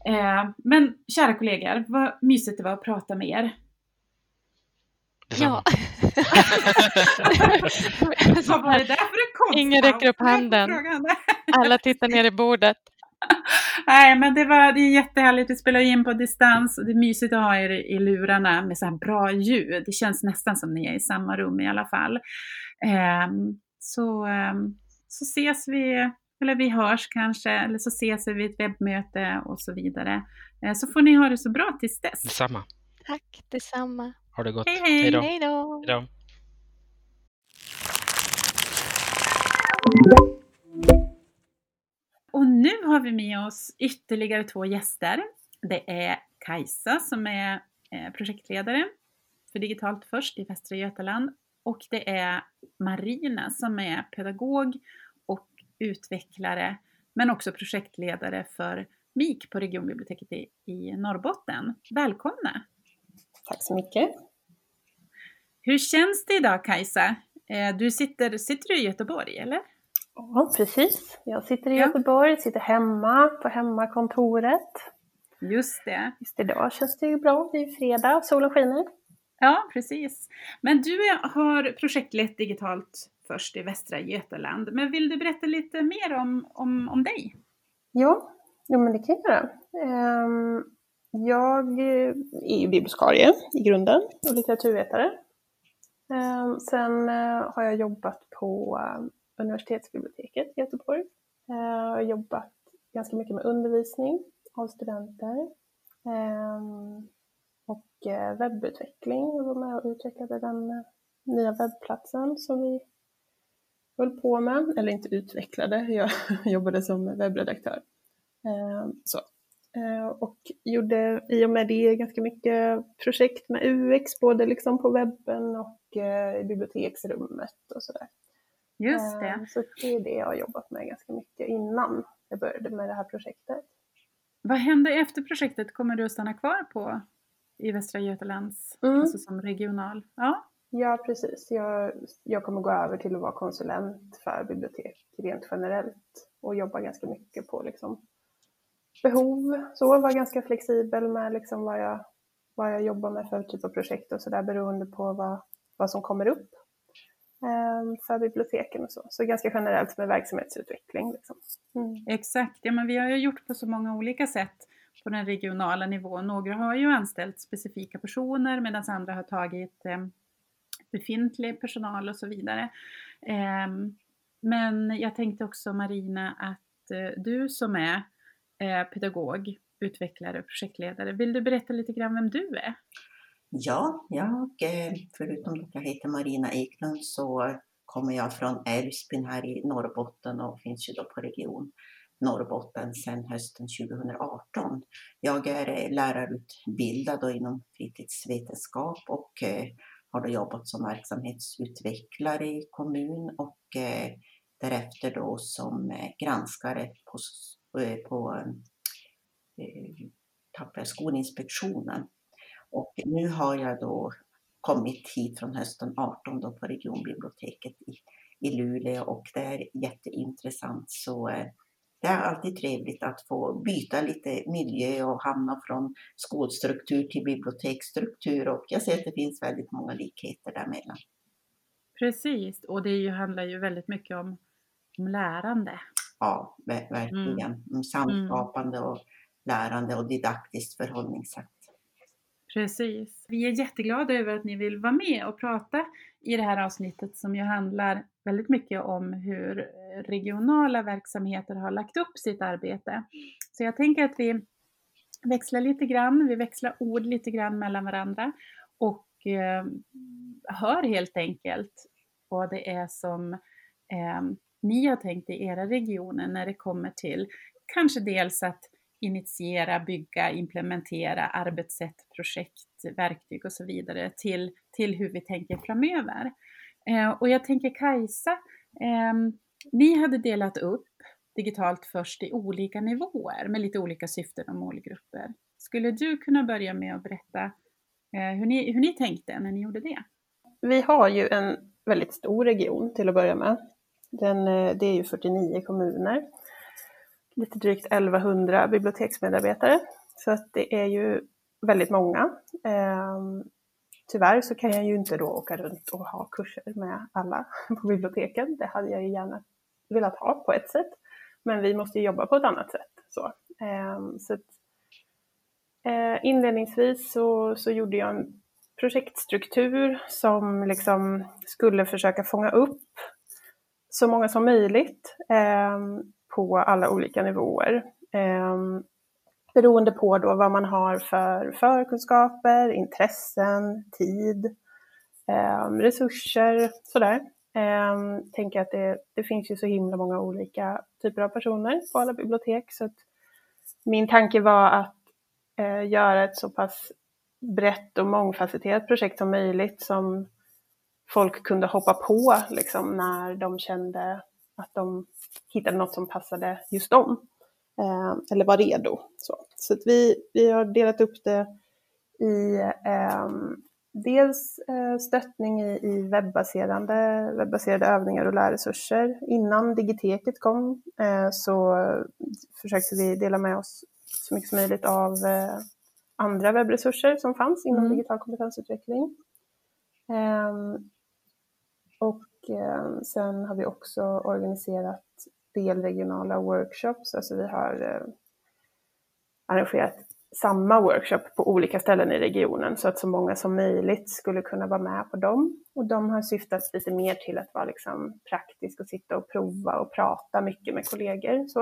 Eh, men kära kollegor, vad mysigt det var att prata med er. Ja. Vad var det där för en? Ingen räcker upp handen. Alla tittar ner i bordet. Nej, men det var det är jättehärligt. Vi spelar in på distans och det är mysigt att ha er i lurarna med så här bra ljud. Det känns nästan som ni är i samma rum i alla fall. Um, så, um, så ses vi, eller vi hörs kanske, eller så ses vi vid ett webbmöte och så vidare. Uh, så får ni ha det så bra tills dess. Detsamma. Tack detsamma. Ha det gott. Hej, hej. Hej då. Och nu har vi med oss ytterligare två gäster. Det är Kajsa som är eh, projektledare för Digitalt Först i Västra Götaland och det är Marina som är pedagog och utvecklare men också projektledare för MIK på regionbiblioteket i, i Norrbotten. Välkomna! Tack så mycket. Hur känns det idag Kajsa? Eh, Du sitter, sitter du i Göteborg eller? Ja, precis. Jag sitter i Ja. Göteborg, sitter hemma på hemmakontoret. Just det. Just idag känns det ju bra. Det är ju fredag, solen skiner. Ja, precis. Men du har projektlett digitalt först i Västra Götaland. Men vill du berätta lite mer om, om, om dig? Ja, jo, men det kan jag göra. Ehm, Jag är ju bibliotekarie i grunden och litteraturvetare. Ehm, sen eh, har jag jobbat på eh, universitetsbiblioteket i Göteborg. Ehm, jag har jobbat ganska mycket med undervisning av studenter. Ehm, och eh, webbutveckling. Jag var med och utvecklade den nya webbplatsen som vi höll på med. Eller inte utvecklade, jag (laughs) jobbade som webbredaktör. Så. Och gjorde i och med det ganska mycket projekt med UX, både liksom på webben och i biblioteksrummet och sådär. Just det. Ehm, Så det är det jag har jobbat med ganska mycket innan jag började med det här projektet. Vad händer efter projektet? Kommer du att stanna kvar på i Västra Götalands, Mm. alltså som regional? Ja, Ja, precis. Jag, jag kommer gå över till att vara konsulent för bibliotek rent generellt och jobba ganska mycket på liksom, behov. Så vara ganska flexibel med liksom vad, jag, vad jag jobbar med för typ av projekt och så där beroende på vad, vad som kommer upp ehm, för biblioteken och så. Så ganska generellt med verksamhetsutveckling. Liksom. Mm. exakt. Ja, men vi har ju gjort på så många olika sätt på den regionala nivån. Några har ju anställt specifika personer medan andra har tagit eh, befintlig personal och så vidare. Eh, men jag tänkte också Marina att eh, du som är eh, pedagog, utvecklare och projektledare, vill du berätta lite grann vem du är? Ja, jag, eh, förutom att jag heter Marina Eklund så kommer jag från Älvsbyn här i Norrbotten och finns ju då på region Norrbotten sedan hösten 2018. Jag är eh, lärarutbildad inom fritidsvetenskap och eh, har då jobbat som verksamhetsutvecklare i kommun och därefter då som granskare på, på Skolinspektionen. Och nu har jag då kommit hit från hösten 18 då på regionbiblioteket i, i Luleå och det är jätteintressant. Så eh, det är alltid trevligt att få byta lite miljö och hamna från skolstruktur till biblioteksstruktur och jag ser att det finns väldigt många likheter däremellan. Precis, och det ju, handlar ju väldigt mycket om, om lärande. Ja, ver- verkligen. Mm. Samskapande och lärande och didaktiskt förhållningssätt. Precis. Vi är jätteglada över att ni vill vara med och prata i det här avsnittet som ju handlar väldigt mycket om hur regionala verksamheter har lagt upp sitt arbete. Så jag tänker att vi växlar lite grann, vi växlar ord lite grann mellan varandra och eh, hör helt enkelt vad det är som eh, ni har tänkt i era regioner när det kommer till kanske dels att initiera, bygga, implementera arbetssätt, projekt, verktyg och så vidare till, till hur vi tänker framöver. Eh, och jag tänker Kajsa, eh, ni hade delat upp digitalt först i olika nivåer med lite olika syften och målgrupper. Skulle du kunna börja med att berätta eh, hur, ni, hur ni tänkte när ni gjorde det? Vi har ju en väldigt stor region till att börja med. Den, eh, det är ju 49 kommuner, lite drygt 1100 biblioteksmedarbetare. Så att det är ju väldigt många. Ehm, tyvärr så kan jag ju inte då åka runt och ha kurser med alla (laughs) på biblioteken. Det hade jag ju gärna velat ha på ett sätt. Men vi måste jobba på ett annat sätt. Så, ehm, så att, eh, inledningsvis så, så gjorde jag en projektstruktur som liksom skulle försöka fånga upp så många som möjligt ehm, på alla olika nivåer. Eh, beroende på då vad man har för förkunskaper, intressen, tid, eh, resurser, sådär. Eh, tänker att det, det, finns ju så himla många olika typer av personer på alla bibliotek så att min tanke var att eh, göra ett så pass brett och mångfacetterat projekt som möjligt som folk kunde hoppa på liksom, när de kände att de hittade något som passade just dem. Eh, eller var redo. Så, så att vi, vi har delat upp det i eh, dels eh, stöttning i, i webbaserade, webbaserade övningar och lärresurser. Innan digiteket kom eh, så försökte vi dela med oss så mycket som möjligt av eh, andra webbresurser som fanns inom mm. digital kompetensutveckling. Um, och Eh, sen har vi också organiserat delregionala workshops, alltså vi har eh, arrangerat samma workshop på olika ställen i regionen så att så många som möjligt skulle kunna vara med på dem. Och de har syftat lite mer till att vara liksom praktisk och sitta och prova och prata mycket med kollegor. Så.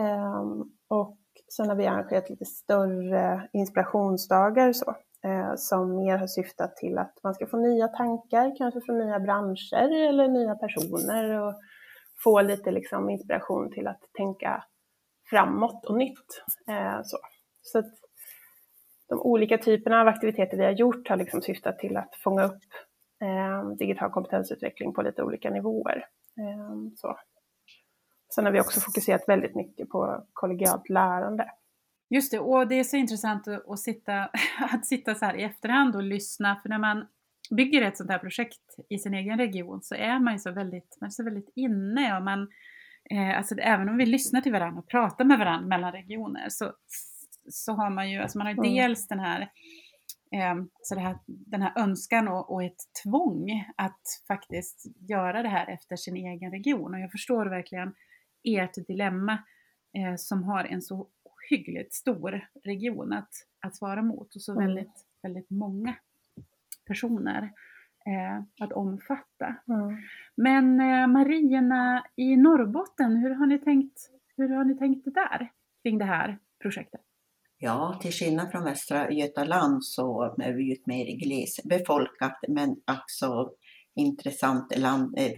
Ehm, och Sen har vi arrangerat lite större inspirationsdagar så, Eh, som mer har syftat till att man ska få nya tankar, kanske från nya branscher eller nya personer och få lite liksom, inspiration till att tänka framåt och nytt. Eh, så så att de olika typerna av aktiviteter vi har gjort har liksom syftat till att fånga upp eh, digital kompetensutveckling på lite olika nivåer. Så. Sen har vi också fokuserat väldigt mycket på kollegialt lärande. Just det, och det är så intressant att, att, sitta, (laughs) att sitta så här i efterhand och lyssna, för när man bygger ett sånt här projekt i sin egen region så är man ju så väldigt, man är så väldigt inne och man, eh, alltså även om vi lyssnar till varandra och pratar med varandra mellan regioner så, så har man ju, alltså man har ju mm. dels den här eh, så här, den här önskan och, och, ett tvång att faktiskt göra det här efter sin egen region. Och jag förstår verkligen ert dilemma eh, som har en så hyggligt stor region att, att svara mot och så mm. väldigt, väldigt många personer eh, att omfatta. Mm. Men eh, Marierna i Norrbotten, hur har, ni tänkt, hur har ni tänkt det där kring det här projektet? Ja, till skillnad från Västra Götaland så är vi ju ett mer glesbefolkat men också intressant land eh,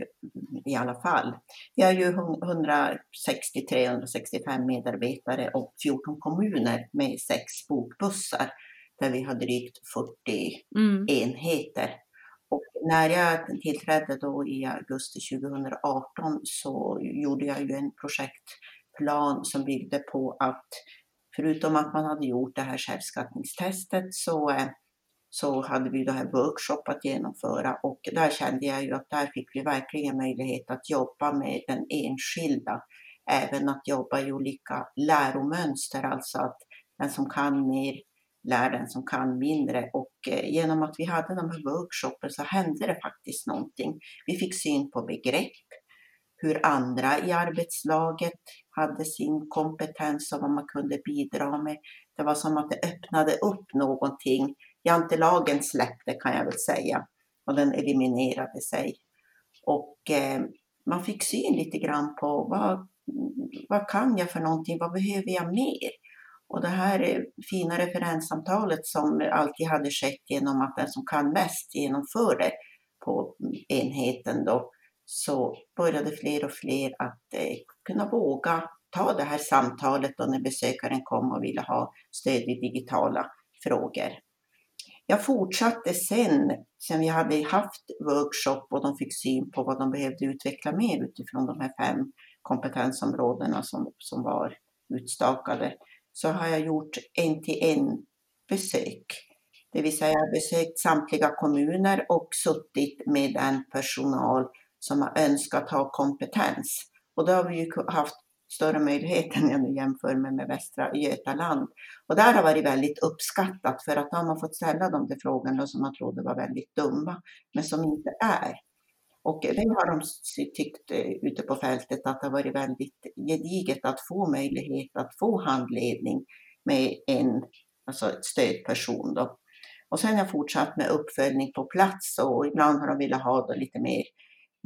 i alla fall. Vi har ju 160-365 medarbetare och 14 kommuner med sex bokbussar där vi har drygt 40 mm. enheter. Och när jag tillträdde då i augusti 2018 så gjorde jag ju en projektplan som byggde på att förutom att man hade gjort det här självskattningstestet så eh, så hade vi det här workshop att genomföra och där kände jag ju att där fick vi verkligen möjlighet att jobba med den enskilda. Även att jobba i olika läromönster, alltså att den som kan mer lär den som kan mindre. Och eh, genom att vi hade de här workshopen så hände det faktiskt någonting. Vi fick syn på begrepp, hur andra i arbetslaget hade sin kompetens och vad man kunde bidra med. Det var som att det öppnade upp någonting Jantelagen släppte kan jag väl säga och den eliminerade sig. Och eh, man fick syn lite grann på vad, vad kan jag för någonting, vad behöver jag mer? Och det här eh, fina referenssamtalet som alltid hade skett genom att den som kan mest genomförde på enheten då, så började fler och fler att eh, kunna våga ta det här samtalet då när besökaren kom och ville ha stöd i digitala frågor. Jag fortsatte sen, sen vi hade haft workshop och de fick syn på vad de behövde utveckla mer utifrån de här fem kompetensområdena som, som var utstakade, så har jag gjort en-till-en besök. Det vill säga jag har besökt samtliga kommuner och suttit med den personal som har önskat ha kompetens. Och då har vi ju haft större möjligheter än jag nu jämför med, med Västra Götaland. Och där har varit väldigt uppskattat för att de har man fått ställa de där frågorna som man trodde var väldigt dumma, men som inte är. Och det har de tyckt eh, ute på fältet att det har varit väldigt gediget att få möjlighet att få handledning med en alltså stödperson. Då. Och sen har jag fortsatt med uppföljning på plats och ibland har de velat ha lite mer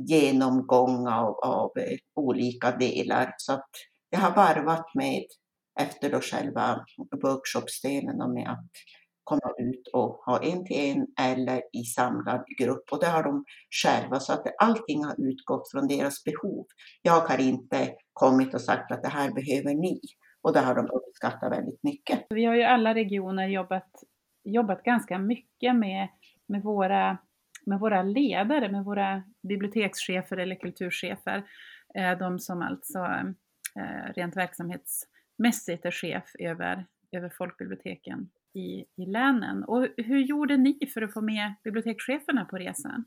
genomgång av, av eh, olika delar. Så att jag har varvat med efter då själva workshopsdelen och med att komma ut och ha en till en eller i samlad grupp. Och det har de själva, så att allting har utgått från deras behov. Jag har inte kommit och sagt att det här behöver ni. Och det har de uppskattat väldigt mycket. Vi har ju alla regioner jobbat, jobbat ganska mycket med, med våra med våra ledare, med våra bibliotekschefer eller kulturchefer, eh, de som alltså eh, rent verksamhetsmässigt är chef över, över folkbiblioteken i, i länen. Och hur gjorde ni för att få med bibliotekscheferna på resan?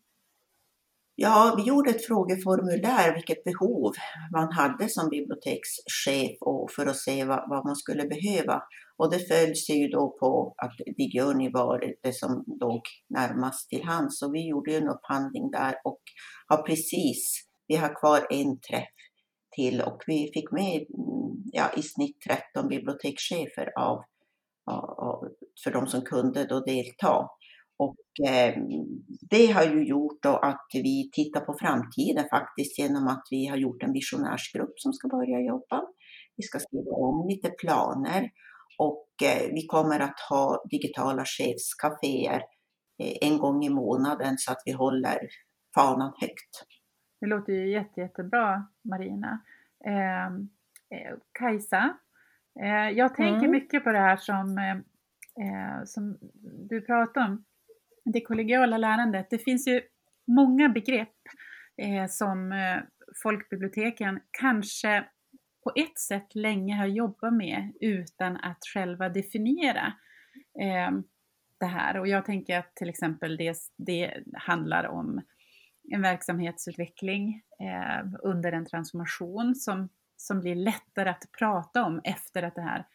Ja, vi gjorde ett frågeformulär vilket behov man hade som bibliotekschef och för att se vad, vad man skulle behöva. Och det följs ju då på att Digioni var det som låg närmast till hands. Så vi gjorde en upphandling där och har precis, vi har kvar en träff till och vi fick med ja, i snitt 13 bibliotekschefer av, av, för de som kunde då delta. Och eh, det har ju gjort då att vi tittar på framtiden faktiskt genom att vi har gjort en visionärsgrupp som ska börja jobba. Vi ska skriva om lite planer och eh, vi kommer att ha digitala chefscaféer eh, en gång i månaden så att vi håller fanan högt. Det låter ju jätte, jättebra Marina. Ehm, eh, Kajsa, eh, jag tänker mm. mycket på det här som, eh, som du pratar om, det kollegiala lärandet. Det finns ju många begrepp eh, som eh, folkbiblioteken kanske på ett sätt länge har jobbat med utan att själva definiera eh, det här. Och jag tänker att till exempel det, det handlar om en verksamhetsutveckling eh, under en transformation som, som blir lättare att prata om efter att det här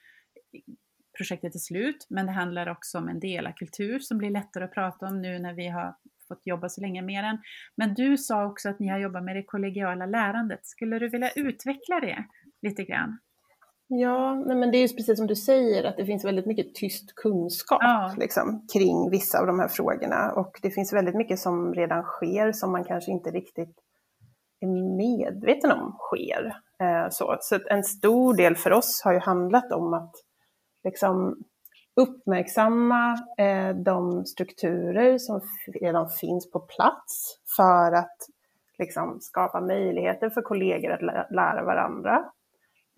projektet är slut. Men det handlar också om en del av kultur som blir lättare att prata om nu när vi har fått jobba så länge med den. Men du sa också att ni har jobbat med det kollegiala lärandet. Skulle du vilja utveckla det? lite grann. Ja, men det är ju precis som du säger att det finns väldigt mycket tyst kunskap ja. liksom, kring vissa av de här frågorna och det finns väldigt mycket som redan sker som man kanske inte riktigt är medveten om sker. Eh, så så en stor del för oss har ju handlat om att liksom, uppmärksamma eh, de strukturer som redan finns på plats för att liksom, skapa möjligheter för kollegor att lära varandra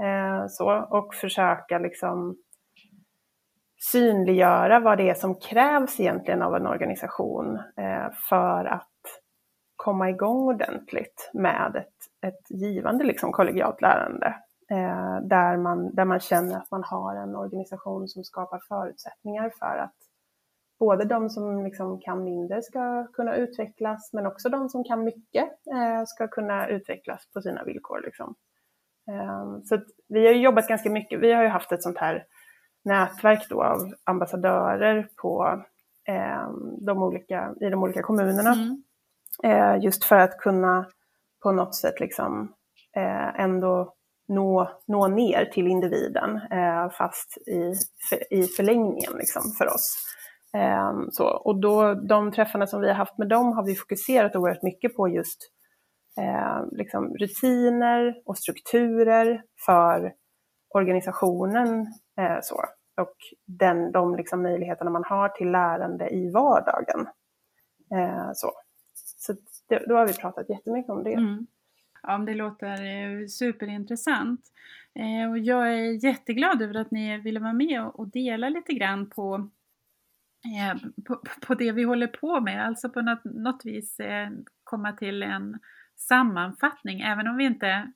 Eh, så, och försöka liksom synliggöra vad det är som krävs egentligen av en organisation eh, för att komma igång ordentligt med ett, ett givande liksom, kollegialt lärande. Eh, där, man, där man känner att man har en organisation som skapar förutsättningar för att både de som liksom kan mindre ska kunna utvecklas, men också de som kan mycket eh, ska kunna utvecklas på sina villkor. Liksom. Ehm, så vi har jobbat ganska mycket, vi har ju haft ett sånt här nätverk då av ambassadörer på ehm, de olika, i de olika kommunerna. Mm. Eh, just för att kunna på något sätt liksom eh, ändå nå, nå ner till individen, eh, fast i, i förlängningen liksom för oss. Ehm, så, och då, de träffarna som vi har haft med dem har vi fokuserat oerhört mycket på just eh, liksom rutiner och strukturer för organisationen. Eh, så. och den, de liksom möjligheterna man har till lärande i vardagen. Eh, så så det, då har vi pratat jättemycket om det. Mm. Ja, det låter eh, superintressant. Eh, och jag är jätteglad över att ni ville vara med och dela lite grann på, eh, på, på det vi håller på med. Alltså på något, något vis komma till en sammanfattning. Även om vi inte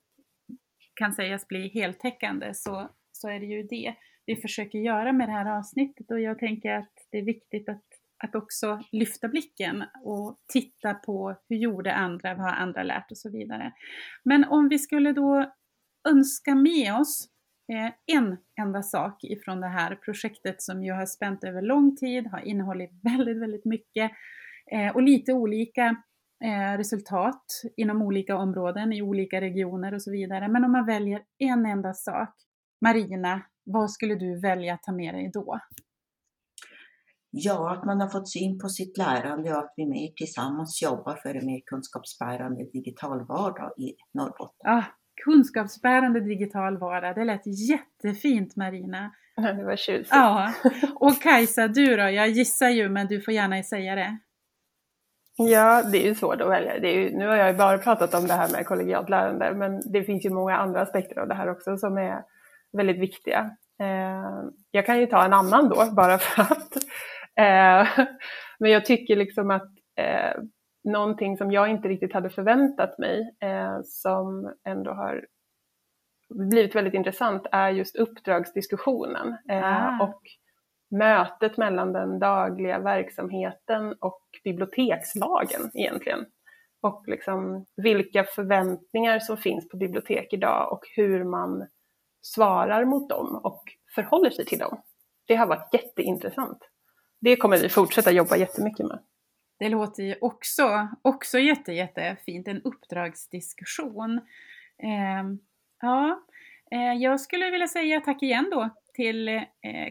kan sägas bli heltäckande så, så är det ju det vi försöker göra med det här avsnittet. Och jag tänker att det är viktigt att att också lyfta blicken och titta på hur gjorde andra, vad har andra lärt och så vidare. Men om vi skulle då önska med oss eh, en enda sak ifrån det här projektet som ju har spänt över lång tid, har innehållit väldigt, väldigt mycket eh, och lite olika eh, resultat inom olika områden, i olika regioner och så vidare. Men om man väljer en enda sak, Marina, vad skulle du välja att ta med dig då? Ja, att man har fått syn på sitt lärande och att vi mer tillsammans jobbar för en mer kunskapsbärande digital vardag i Norrbotten. Ah, kunskapsbärande digital vardag, det lät jättefint Marina. (laughs) Det var tjusigt. Ja, (laughs) och Kajsa, du då? Jag gissar ju, men du får gärna säga det. Ja, det är ju svårt att välja. Det är ju, nu har jag ju bara pratat om det här med kollegialt lärande, men det finns ju många andra aspekter av det här också som är väldigt viktiga. Eh, jag kan ju ta en annan då, bara för att (laughs) men jag tycker liksom att eh, någonting som jag inte riktigt hade förväntat mig, eh, som ändå har blivit väldigt intressant, är just uppdragsdiskussionen ah. och mötet mellan den dagliga verksamheten och bibliotekslagen egentligen. Och liksom vilka förväntningar som finns på bibliotek idag och hur man svarar mot dem och förhåller sig till dem. Det har varit jätteintressant det kommer vi fortsätta jobba jättemycket med. Det låter ju också, också jätte, jättefint, en uppdragsdiskussion. Eh, ja, eh, jag skulle vilja säga tack igen då till eh,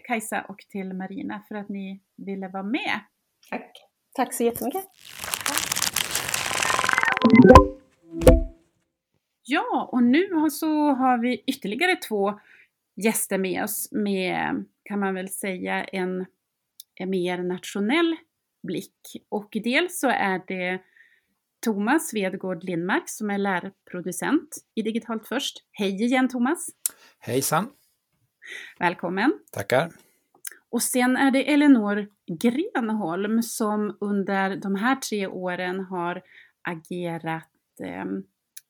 Kajsa och till Marina för att ni ville vara med. Tack. Tack så jättemycket. Ja, och nu så har vi ytterligare två gäster med oss med, kan man väl säga, en mer nationell blick. Och dels så är det Thomas Svedgård Lindmark som är lärproducent i Digitalt Först. Hej igen Thomas! Hejsan! Välkommen! Tackar! Och sen är det Elinor Grenholm som under de här tre åren har agerat eh,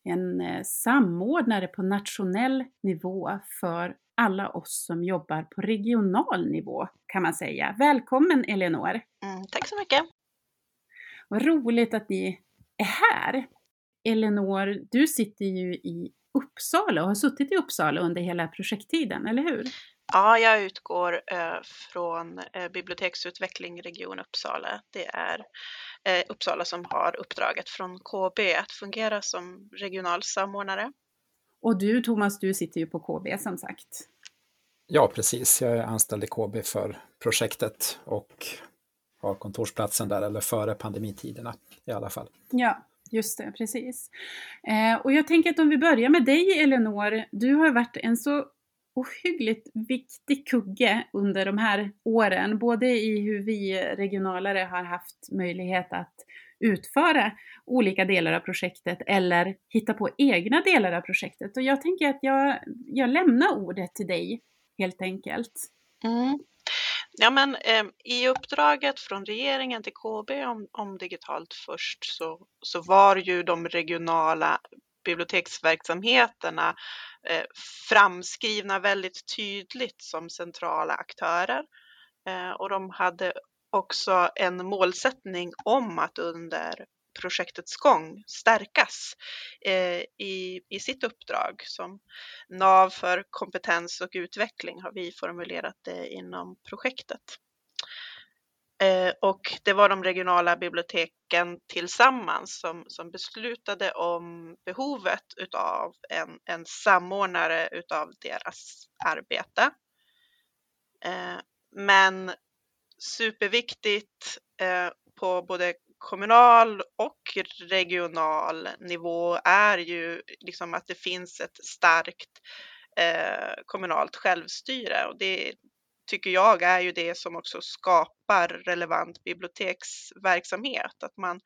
en eh, samordnare på nationell nivå för alla oss som jobbar på regional nivå kan man säga. Välkommen Elinor! Mm, tack så mycket! Vad roligt att ni är här! Elinor, du sitter ju i Uppsala och har suttit i Uppsala under hela projekttiden, eller hur? Ja, jag utgår eh, från eh, Biblioteksutveckling Region Uppsala. Det är eh, Uppsala som har uppdraget från KB att fungera som regional samordnare. Och du Thomas, du sitter ju på KB som sagt. Ja, precis. Jag är anställd i KB för projektet och har kontorsplatsen där, eller före pandemitiderna i alla fall. Ja, just det, precis. Eh, och jag tänker att om vi börjar med dig Elinor, du har varit en så ohyggligt viktig kugge under de här åren, både i hur vi regionalare har haft möjlighet att utföra olika delar av projektet eller hitta på egna delar av projektet. Och jag tänker att jag, jag lämnar ordet till dig helt enkelt. Mm. Ja, men eh, i uppdraget från regeringen till KB om, om digitalt först så, så var ju de regionala biblioteksverksamheterna eh, framskrivna väldigt tydligt som centrala aktörer. Eh, och de hade också en målsättning om att under projektets gång stärkas eh, i, i sitt uppdrag. Som NAV för kompetens och utveckling har vi formulerat det inom projektet. Eh, och det var de regionala biblioteken tillsammans som, som beslutade om behovet utav en, en samordnare utav deras arbete. Eh, men superviktigt eh, på både kommunal och regional nivå är ju liksom att det finns ett starkt eh, kommunalt självstyre och det, tycker jag är ju det som också skapar relevant biblioteksverksamhet. Att man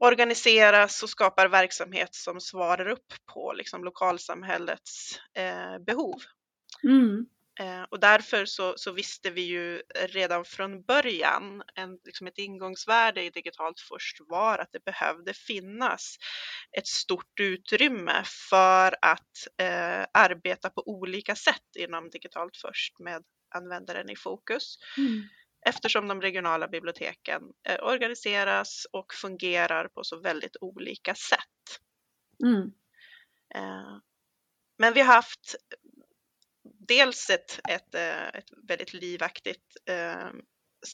organiseras och skapar verksamhet som svarar upp på liksom, lokalsamhällets eh, behov. Mm. Eh, och därför så, så, visste vi ju redan från början, en, liksom ett ingångsvärde i digitalt först var att det behövde finnas ett stort utrymme för att eh, arbeta på olika sätt inom digitalt först med användaren i fokus. Mm. Eftersom de regionala biblioteken eh, organiseras och fungerar på så väldigt olika sätt. Mm. Eh, men vi har haft dels ett, ett, eh, ett väldigt livaktigt eh,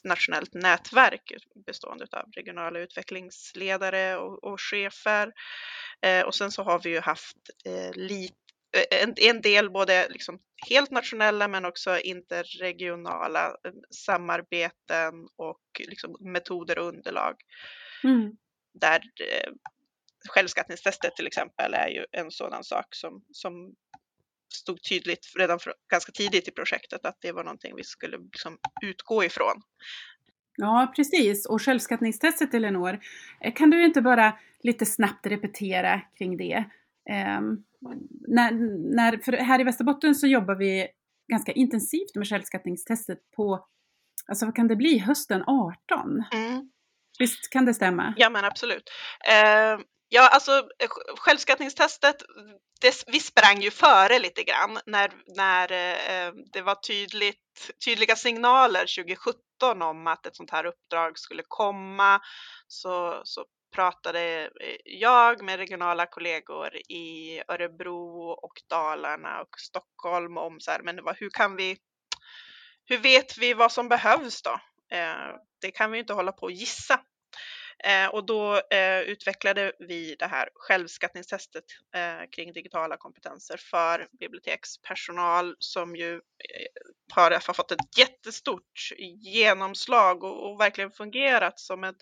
nationellt nätverk bestående av regionala utvecklingsledare och, och chefer. Eh, och sen så har vi ju haft lite en, en del både liksom helt nationella men också interregionala samarbeten och liksom metoder och underlag. Mm. Där eh, självskattningstestet till exempel är ju en sådan sak som, som stod tydligt redan för, ganska tidigt i projektet att det var någonting vi skulle liksom utgå ifrån. Ja, precis. Och självskattningstestet, Elinor, eh, kan du inte bara lite snabbt repetera kring det? Um, när, när, här i Västerbotten så jobbar vi ganska intensivt med självskattningstestet på, alltså vad kan det bli, hösten 18? Mm. Visst kan det stämma? Ja men absolut. Uh, ja alltså eh, självskattningstestet det, vi sprang ju före lite grann när, när eh, eh det var tydligt, tydliga signaler 2017 om att ett sånt här uppdrag skulle komma. Så, så pratade eh, jag med regionala kollegor i Örebro och Dalarna och Stockholm om så här, men vad, hur kan vi, hur vet vi vad som behövs då? Eh, det kan vi inte hålla på och gissa. Eh, och då eh, utvecklade vi det här självskattningstestet eh, kring digitala kompetenser för bibliotekspersonal som ju eh, har, har fått ett jättestort genomslag och, och verkligen fungerat som ett,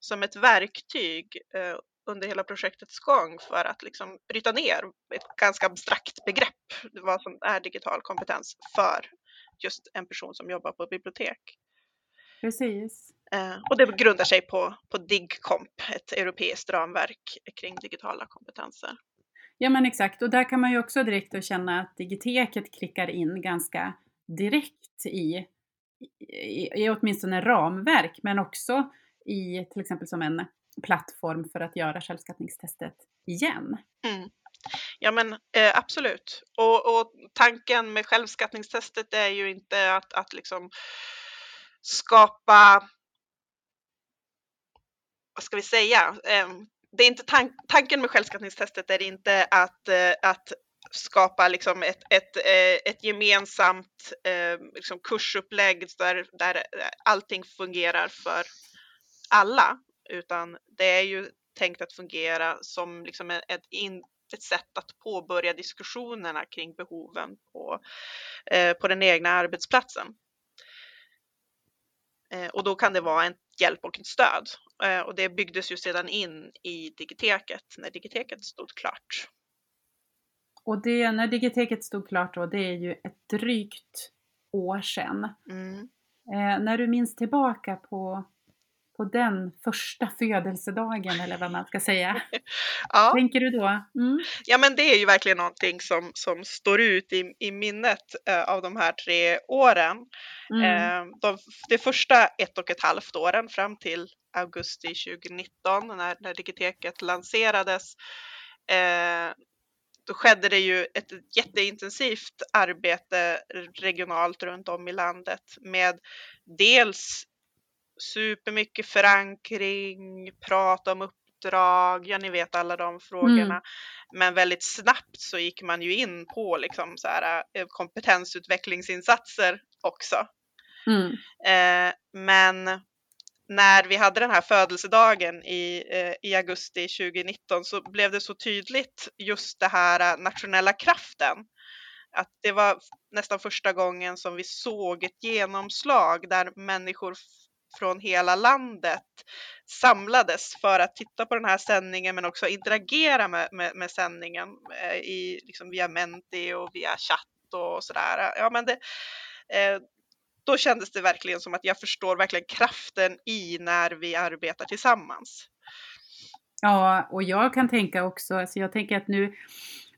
som ett verktyg eh, under hela projektets gång för att liksom bryta ner ett ganska abstrakt begrepp, vad som är digital kompetens för just en person som jobbar på ett bibliotek. Precis. Eh, och det grundar sig på, på DIGCOMP, ett europeiskt ramverk kring digitala kompetenser. Ja men exakt, och där kan man ju också direkt känna att digiteket klickar in ganska direkt i, i, i åtminstone ramverk, men också i till exempel som en plattform för att göra självskattningstestet igen. Mm. Ja men eh, absolut. Och, och, tanken med självskattningstestet är ju inte att, att liksom skapa, vad ska vi säga, ehm, det är inte tank, tanken med självskattningstestet är inte att, eh, att skapa liksom ett, ett, eh, ett gemensamt ehm, liksom kursupplägg där, där allting fungerar för alla, utan det är ju tänkt att fungera som liksom ett, ett sätt att påbörja diskussionerna kring behoven på, eh, på den egna arbetsplatsen. Eh, och då kan det vara en hjälp och ett stöd. Eh, och det byggdes ju sedan in i digiteket när digiteket stod klart. Och det, när digiteket stod klart då, det är ju ett drygt år sedan. Mm. Eh, när du minns tillbaka på på den första födelsedagen eller vad man ska säga. (laughs) ja. Tänker du då? Mm. Ja men det är ju verkligen någonting som, som står ut i, i minnet eh, av de här tre åren. Mm. Eh, de, de första ett och ett halvt åren fram till augusti 2019 när, när digiteket lanserades eh, då skedde det ju ett jätteintensivt arbete regionalt runt om i landet med dels supermycket förankring, prata om uppdrag, ja ni vet alla de frågorna. Mm. Men väldigt snabbt så gick man ju in på liksom så här, eh, kompetensutvecklingsinsatser också. Mm. Eh, men när vi hade den här födelsedagen i, eh, i augusti 2019 så blev det så tydligt just det här eh, nationella kraften. Att det var nästan första gången som vi såg ett genomslag där människor från hela landet samlades för att titta på den här sändningen men också interagera med, med, med sändningen eh, i, liksom via Menti och via chatt och sådär. Ja, men det, eh, då kändes det verkligen som att jag förstår verkligen kraften i när vi arbetar tillsammans. Ja, och jag kan tänka också, alltså jag tänker att nu,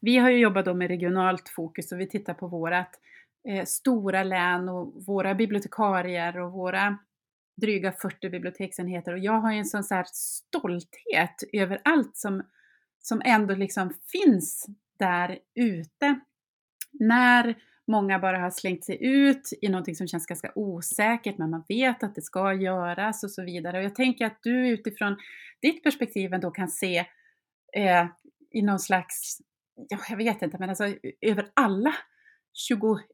vi har ju jobbat då med regionalt fokus och vi tittar på vårat eh, stora län och våra bibliotekarier och våra dryga 40 biblioteksenheter och jag har en sån så stolthet över allt som, som ändå liksom finns där ute. När många bara har slängt sig ut i någonting som känns ganska osäkert, men man vet att det ska göras och så vidare. Och jag tänker att du utifrån ditt perspektiv ändå kan se eh, i någon slags, ja, jag vet inte, men alltså över alla 21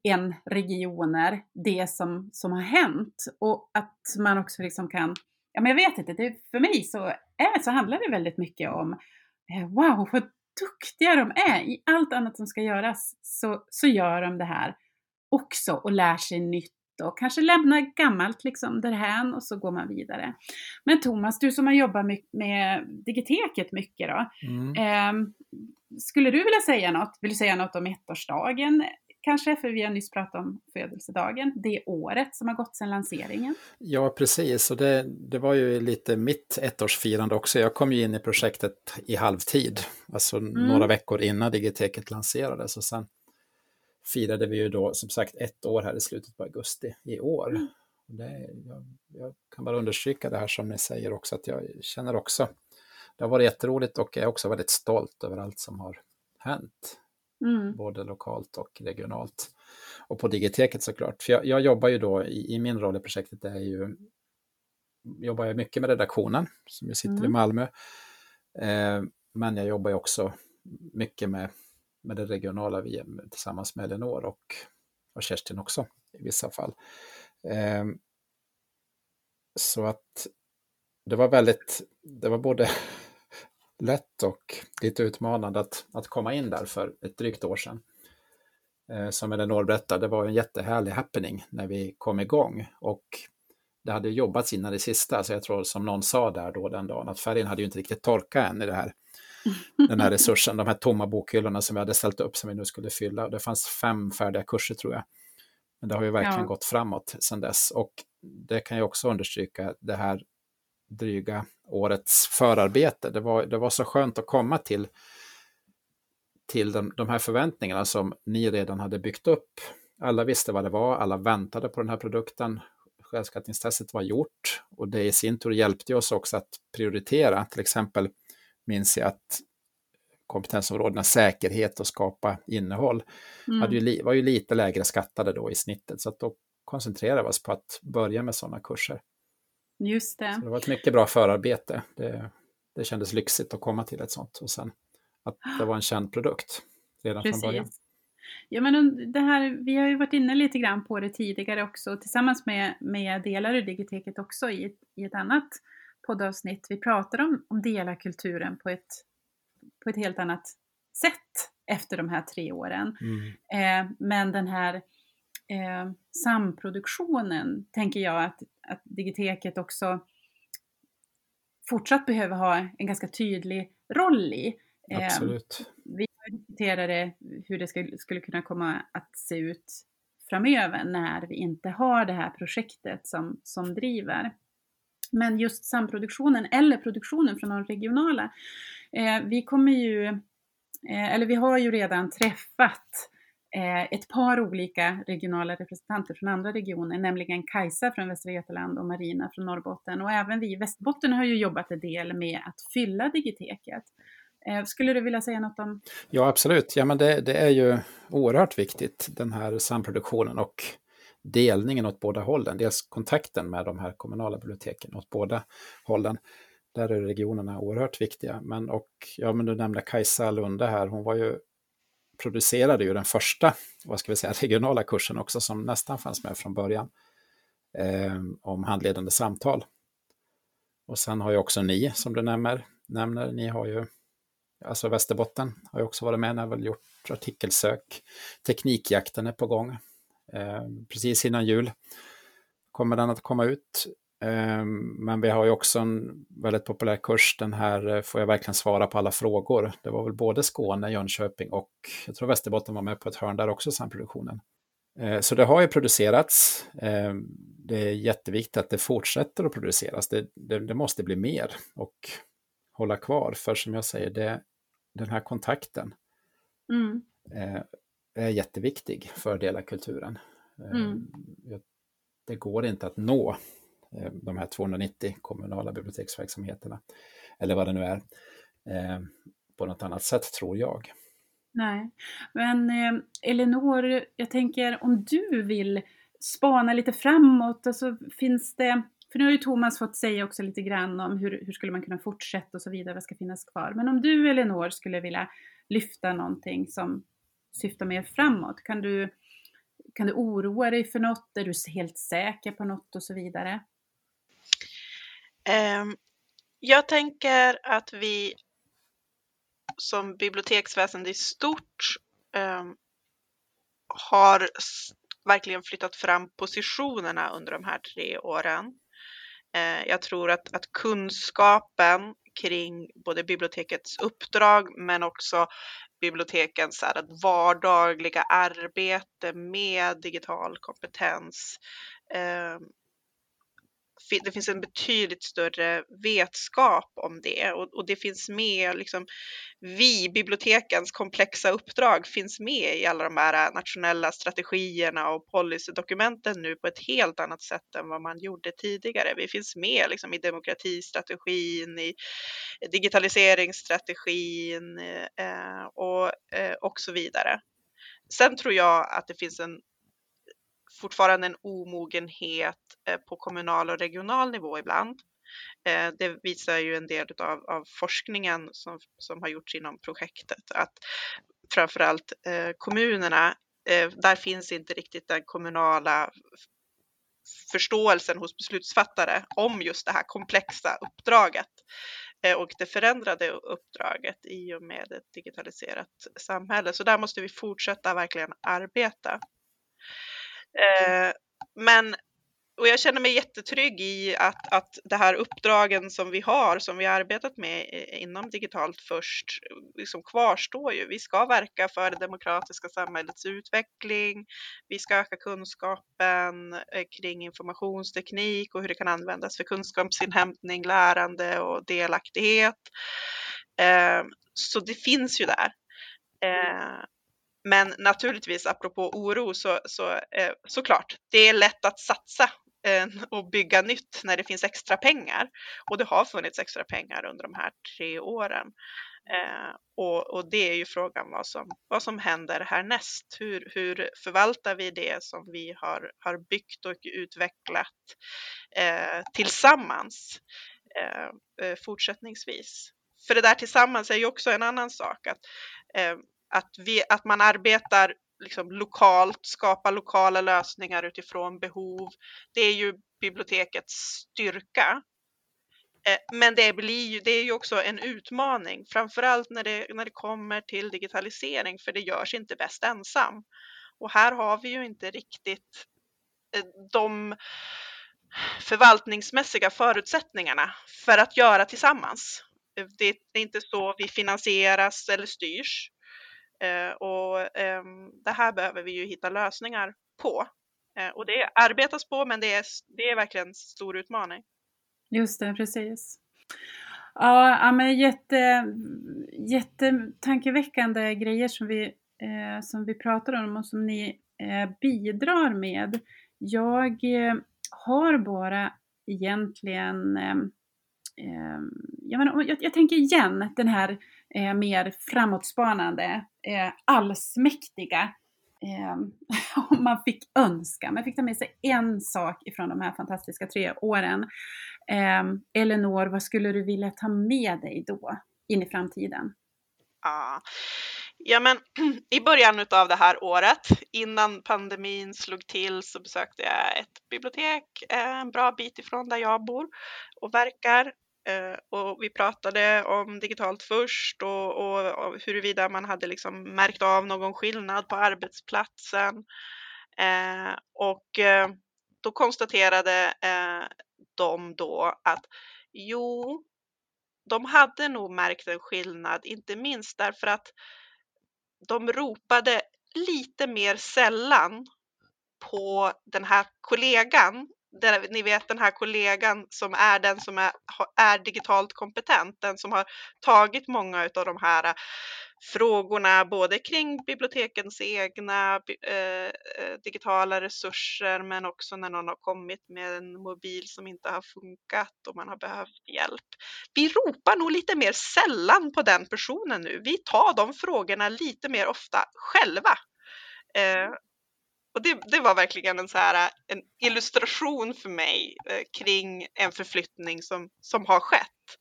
regioner det som, som har hänt och att man också liksom kan, ja men jag vet inte, det, för mig så, är, så handlar det väldigt mycket om eh, wow vad duktiga de är! I allt annat som ska göras så, så gör de det här också och lär sig nytt och kanske lämnar gammalt liksom därhän och så går man vidare. Men Thomas, du som har jobbat med, med Digiteket mycket då. Mm. Eh, skulle du vilja säga något? Vill du säga något om ettårsdagen? Kanske, för vi har nyss pratat om födelsedagen, det året som har gått sedan lanseringen. Ja, precis, och det, det var ju lite mitt ettårsfirande också. Jag kom ju in i projektet i halvtid, alltså mm. några veckor innan Digiteket lanserades. Och sen firade vi ju då som sagt ett år här i slutet på augusti i år. Mm. Det, jag, jag, kan bara understryka det här som ni säger också, att jag känner också, det har varit jätteroligt och jag är också väldigt stolt över allt som har hänt. Mm. Både lokalt och regionalt. Och på Digiteket såklart. För jag, jag jobbar ju då i, i, min roll i projektet, det är ju, jobbar jag mycket med redaktionen som ju sitter mm. i Malmö. Eh, men jag jobbar ju också mycket med, med det regionala via, tillsammans med Elinor och, och Kerstin också i vissa fall. Eh, så att det var väldigt, det var både lätt och lite utmanande att, att komma in där för ett drygt år sedan. Eh, som Elinor berättade, det var en jättehärlig happening när vi kom igång och det hade jobbats innan det sista, så jag tror som någon sa där då den dagen att färgen hade ju inte riktigt torkat än i det här, den här resursen, de här tomma bokhyllorna som vi hade ställt upp som vi nu skulle fylla. Det fanns fem färdiga kurser tror jag. Men det har ju verkligen ja. gått framåt sedan dess och det kan jag också understryka, det här dryga årets förarbete. Det var, det var så skönt att komma till, till de, de här förväntningarna som ni redan hade byggt upp. Alla visste vad det var, alla väntade på den här produkten. Självskattningstestet var gjort och det i sin tur hjälpte oss också att prioritera. Till exempel minns jag att kompetensområdena säkerhet och skapa innehåll mm. hade ju, var ju lite lägre skattade då i snittet. Så att då koncentrerade vi oss på att börja med sådana kurser. Just det. Så det var ett mycket bra förarbete. Det, det kändes lyxigt att komma till ett sånt och sen att det var en känd produkt redan Precis. från början. Ja, men det här, vi har ju varit inne lite grann på det tidigare också tillsammans med, med delar i Digiteket också i ett, i ett annat poddavsnitt. Vi pratar om, om delarkulturen på ett, på ett helt annat sätt efter de här tre åren. Mm. Eh, men den här eh, samproduktionen tänker jag att, att Digiteket också fortsatt behöver ha en ganska tydlig roll i. Eh, Absolut. Vi diskuterade hur det skulle, skulle kunna komma att se ut framöver när vi inte har det här projektet som, som driver. Men just samproduktionen eller produktionen från de regionala. Eh, vi kommer ju, eh, eller vi har ju redan träffat Eh, ett par olika regionala representanter från andra regioner, nämligen Kajsa från Västra Götaland och Marina från Norrbotten. Och även vi i Västerbotten har ju jobbat en del med att fylla digiteket. Eh, skulle du vilja säga något om? Ja, absolut. Ja, men det, det är ju oerhört viktigt, den här samproduktionen och delningen åt båda hållen. Dels kontakten med de här kommunala biblioteken åt båda hållen. Där är regionerna oerhört viktiga. Men, och, ja, men du nämnde Kajsa Lunde här, hon var ju producerade ju den första, vad ska vi säga, (laughs) regionala kursen också som nästan fanns med från början, eh, om handledande samtal. Och sen har ju också ni, som du nämner, nämner ni har ju, alltså Västerbotten har ju också varit med, ni har väl gjort artikelsök. Teknikjakten är på gång. Eh, precis innan jul kommer den att komma ut. Ehm, men vi har ju också en väldigt populär kurs, den här eh, Får jag verkligen svara på alla frågor? Det var väl både Skåne, Jönköping och jag tror Västerbotten var med på ett hörn där också, samproduktionen. Eh, så det har ju producerats. Eh, det är jätteviktigt att det fortsätter att produceras. Det, det, det måste bli mer och hålla kvar. För som jag säger, det, den här kontakten mm. är jätteviktig för delarkulturen. Mm. Det går inte att nå Eh, de här 290 kommunala biblioteksverksamheterna, eller vad det nu är, eh, på något annat sätt tror jag. Nej, men eh, Elinor, jag tänker om du vill spana lite framåt, alltså finns det, för nu har ju Thomas fått säga också lite grann om hur, hur skulle man kunna fortsätta och så vidare, vad ska finnas kvar. Men om du Elinor skulle vilja lyfta någonting som syftar mer framåt, kan du, kan du oroa dig för något? Är du helt säker på något och så vidare? Ehm, jag tänker att vi som biblioteksväsende i stort ehm, har verkligen flyttat fram positionerna under de här tre åren. Ehm, jag tror att, att kunskapen kring både bibliotekets uppdrag men också bibliotekens här, vardagliga arbete med digital kompetens eh, det finns en betydligt större vetskap om det och, och, det finns med, liksom, vi, bibliotekens komplexa uppdrag finns med i alla de här nationella strategierna och policydokumenten nu på ett helt annat sätt än vad man gjorde tidigare. Vi finns med liksom, i demokratistrategin, i digitaliseringsstrategin eh, och, eh, och så vidare. Sen tror jag att det finns en fortfarande en omogenhet eh, på kommunal och regional nivå ibland. Eh, det visar ju en del av, av forskningen som, som har gjorts inom projektet att framförallt eh, kommunerna, eh, där finns inte riktigt den kommunala förståelsen hos beslutsfattare om just det här komplexa uppdraget och det förändrade uppdraget i och med ett digitaliserat samhälle. Så där måste vi fortsätta verkligen arbeta. Eh, men och jag känner mig jättetrygg i att, att det här uppdragen som vi har, som vi arbetat med inom Digitalt först, liksom kvarstår ju. Vi ska verka för det demokratiska samhällets utveckling. Vi ska öka kunskapen eh, kring informationsteknik och hur det kan användas för kunskapsinhämtning, lärande och delaktighet. Eh, så det finns ju där. Men naturligtvis, apropå oro, så, så eh, såklart, det är lätt att satsa eh, och bygga nytt när det finns extra pengar. Och det har funnits extra pengar under de här tre åren. Eh, och, och, det är ju frågan vad som, vad som händer härnäst. Hur, hur förvaltar vi det som vi har, har byggt och utvecklat eh, tillsammans eh, eh, fortsättningsvis? För det där tillsammans är ju också en annan sak. Att, eh, att, vi, att man arbetar liksom lokalt, skapar lokala lösningar utifrån behov. Det är ju bibliotekets styrka. Eh, men det, blir ju, det är ju också en utmaning, framförallt när det, när det kommer till digitalisering, för det görs inte bäst ensam. Och här har vi ju inte riktigt eh, de förvaltningsmässiga förutsättningarna för att göra tillsammans. Det är inte så vi finansieras eller styrs. Eh, och ehm, det här behöver vi ju hitta lösningar på. Eh, och det arbetas på, men det är, det är verkligen en stor utmaning. Just det, precis. Ja, men jätte, jättetankeväckande grejer som vi, eh, som vi pratar om och som ni eh, bidrar med. Jag eh, har bara egentligen ehm, eh, jag, menar, jag, jag, tänker igen den här eh, mer framåtspanande, eh, allsmäktiga. (laughs) Eh, om man fick önska, man fick ta med sig en sak ifrån de här fantastiska tre åren. Eh, Elinor, vad skulle du vilja ta med dig då in i framtiden? Ja, ja men (clears throat) i början av det här året, innan pandemin slog till, så besökte jag ett bibliotek eh, en bra bit ifrån där jag bor och verkar Eh, och vi pratade om digitalt först och, och, och huruvida man hade liksom märkt av någon skillnad på arbetsplatsen. Eh, och eh, då konstaterade eh, de då att jo, de hade nog märkt en skillnad, inte minst därför att de ropade lite mer sällan på den här kollegan där, ni vet den här kollegan som är den som är, är digitalt kompetent, den som har tagit många av de här eh, frågorna både kring bibliotekens egna eh, eh, digitala resurser men också när någon har kommit med en mobil som inte har funkat och man har behövt hjälp. Vi ropar nog lite mer sällan på den personen nu. Vi tar de frågorna lite mer ofta själva. Eh, och det, det, var verkligen en, så här, en illustration för mig eh, kring en förflyttning som, som har skett.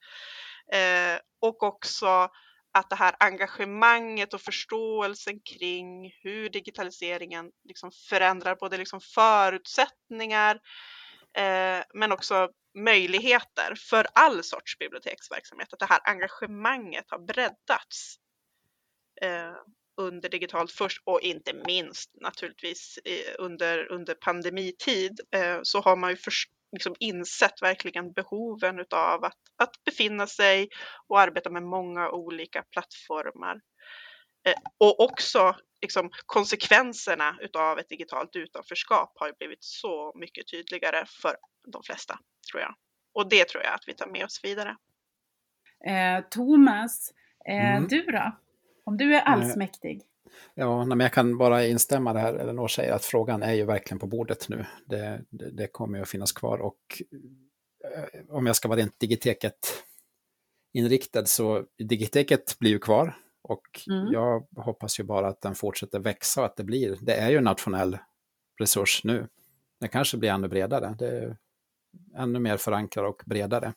Eh, och också att det här engagemanget och förståelsen kring hur digitaliseringen liksom förändrar både liksom förutsättningar eh, men också möjligheter för all sorts biblioteksverksamhet. Att det här engagemanget har breddats eh, under digitalt först och inte minst naturligtvis under, under pandemitid eh, så har man ju först, liksom insett verkligen behoven utav att, att befinna sig och arbeta med många olika plattformar. Eh, och också liksom, konsekvenserna utav ett digitalt utanförskap har ju blivit så mycket tydligare för de flesta, tror jag. Och det tror jag att vi tar med oss vidare. Eh, Thomas, eh, mm. du då? Om du är allsmäktig? Ja, men jag kan bara instämma det här Elinor säger, att frågan är ju verkligen på bordet nu. Det, det, det kommer ju att finnas kvar och eh, om jag ska vara rent digiteket inriktad så digiteket blir ju kvar och mm. jag hoppas ju bara att den fortsätter växa och att det blir, det är ju en nationell resurs nu. Det kanske blir ännu bredare, det är ännu mer förankrad och bredare.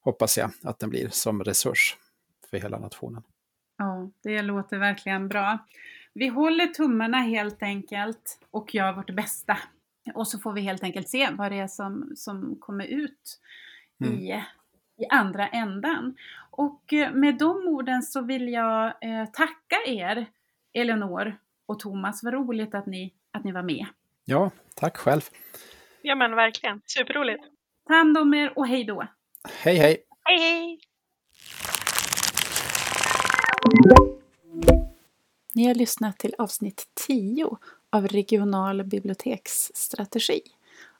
Hoppas jag att den blir som resurs för hela nationen. Ja, det låter verkligen bra. Vi håller tummarna helt enkelt och gör vårt bästa. Och så får vi helt enkelt se vad det är som, som kommer ut mm. i, i andra ändan. Och eh, med de orden så vill jag eh, tacka er, Eleonor och Thomas. Vad roligt att ni, att ni var med. Ja, tack själv. Ja men verkligen, superroligt. Ta hand om er och hej då. Hej hej. Hej hej. Ni har lyssnat till avsnitt 10 av Regional biblioteksstrategi.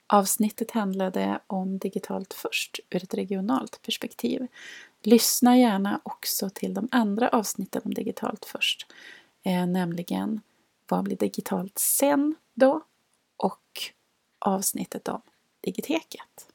Avsnittet handlade om digitalt först ur ett regionalt perspektiv. Lyssna gärna också till de andra avsnitten om digitalt först, eh, nämligen Vad blir digitalt sen då? och avsnittet om digiteket.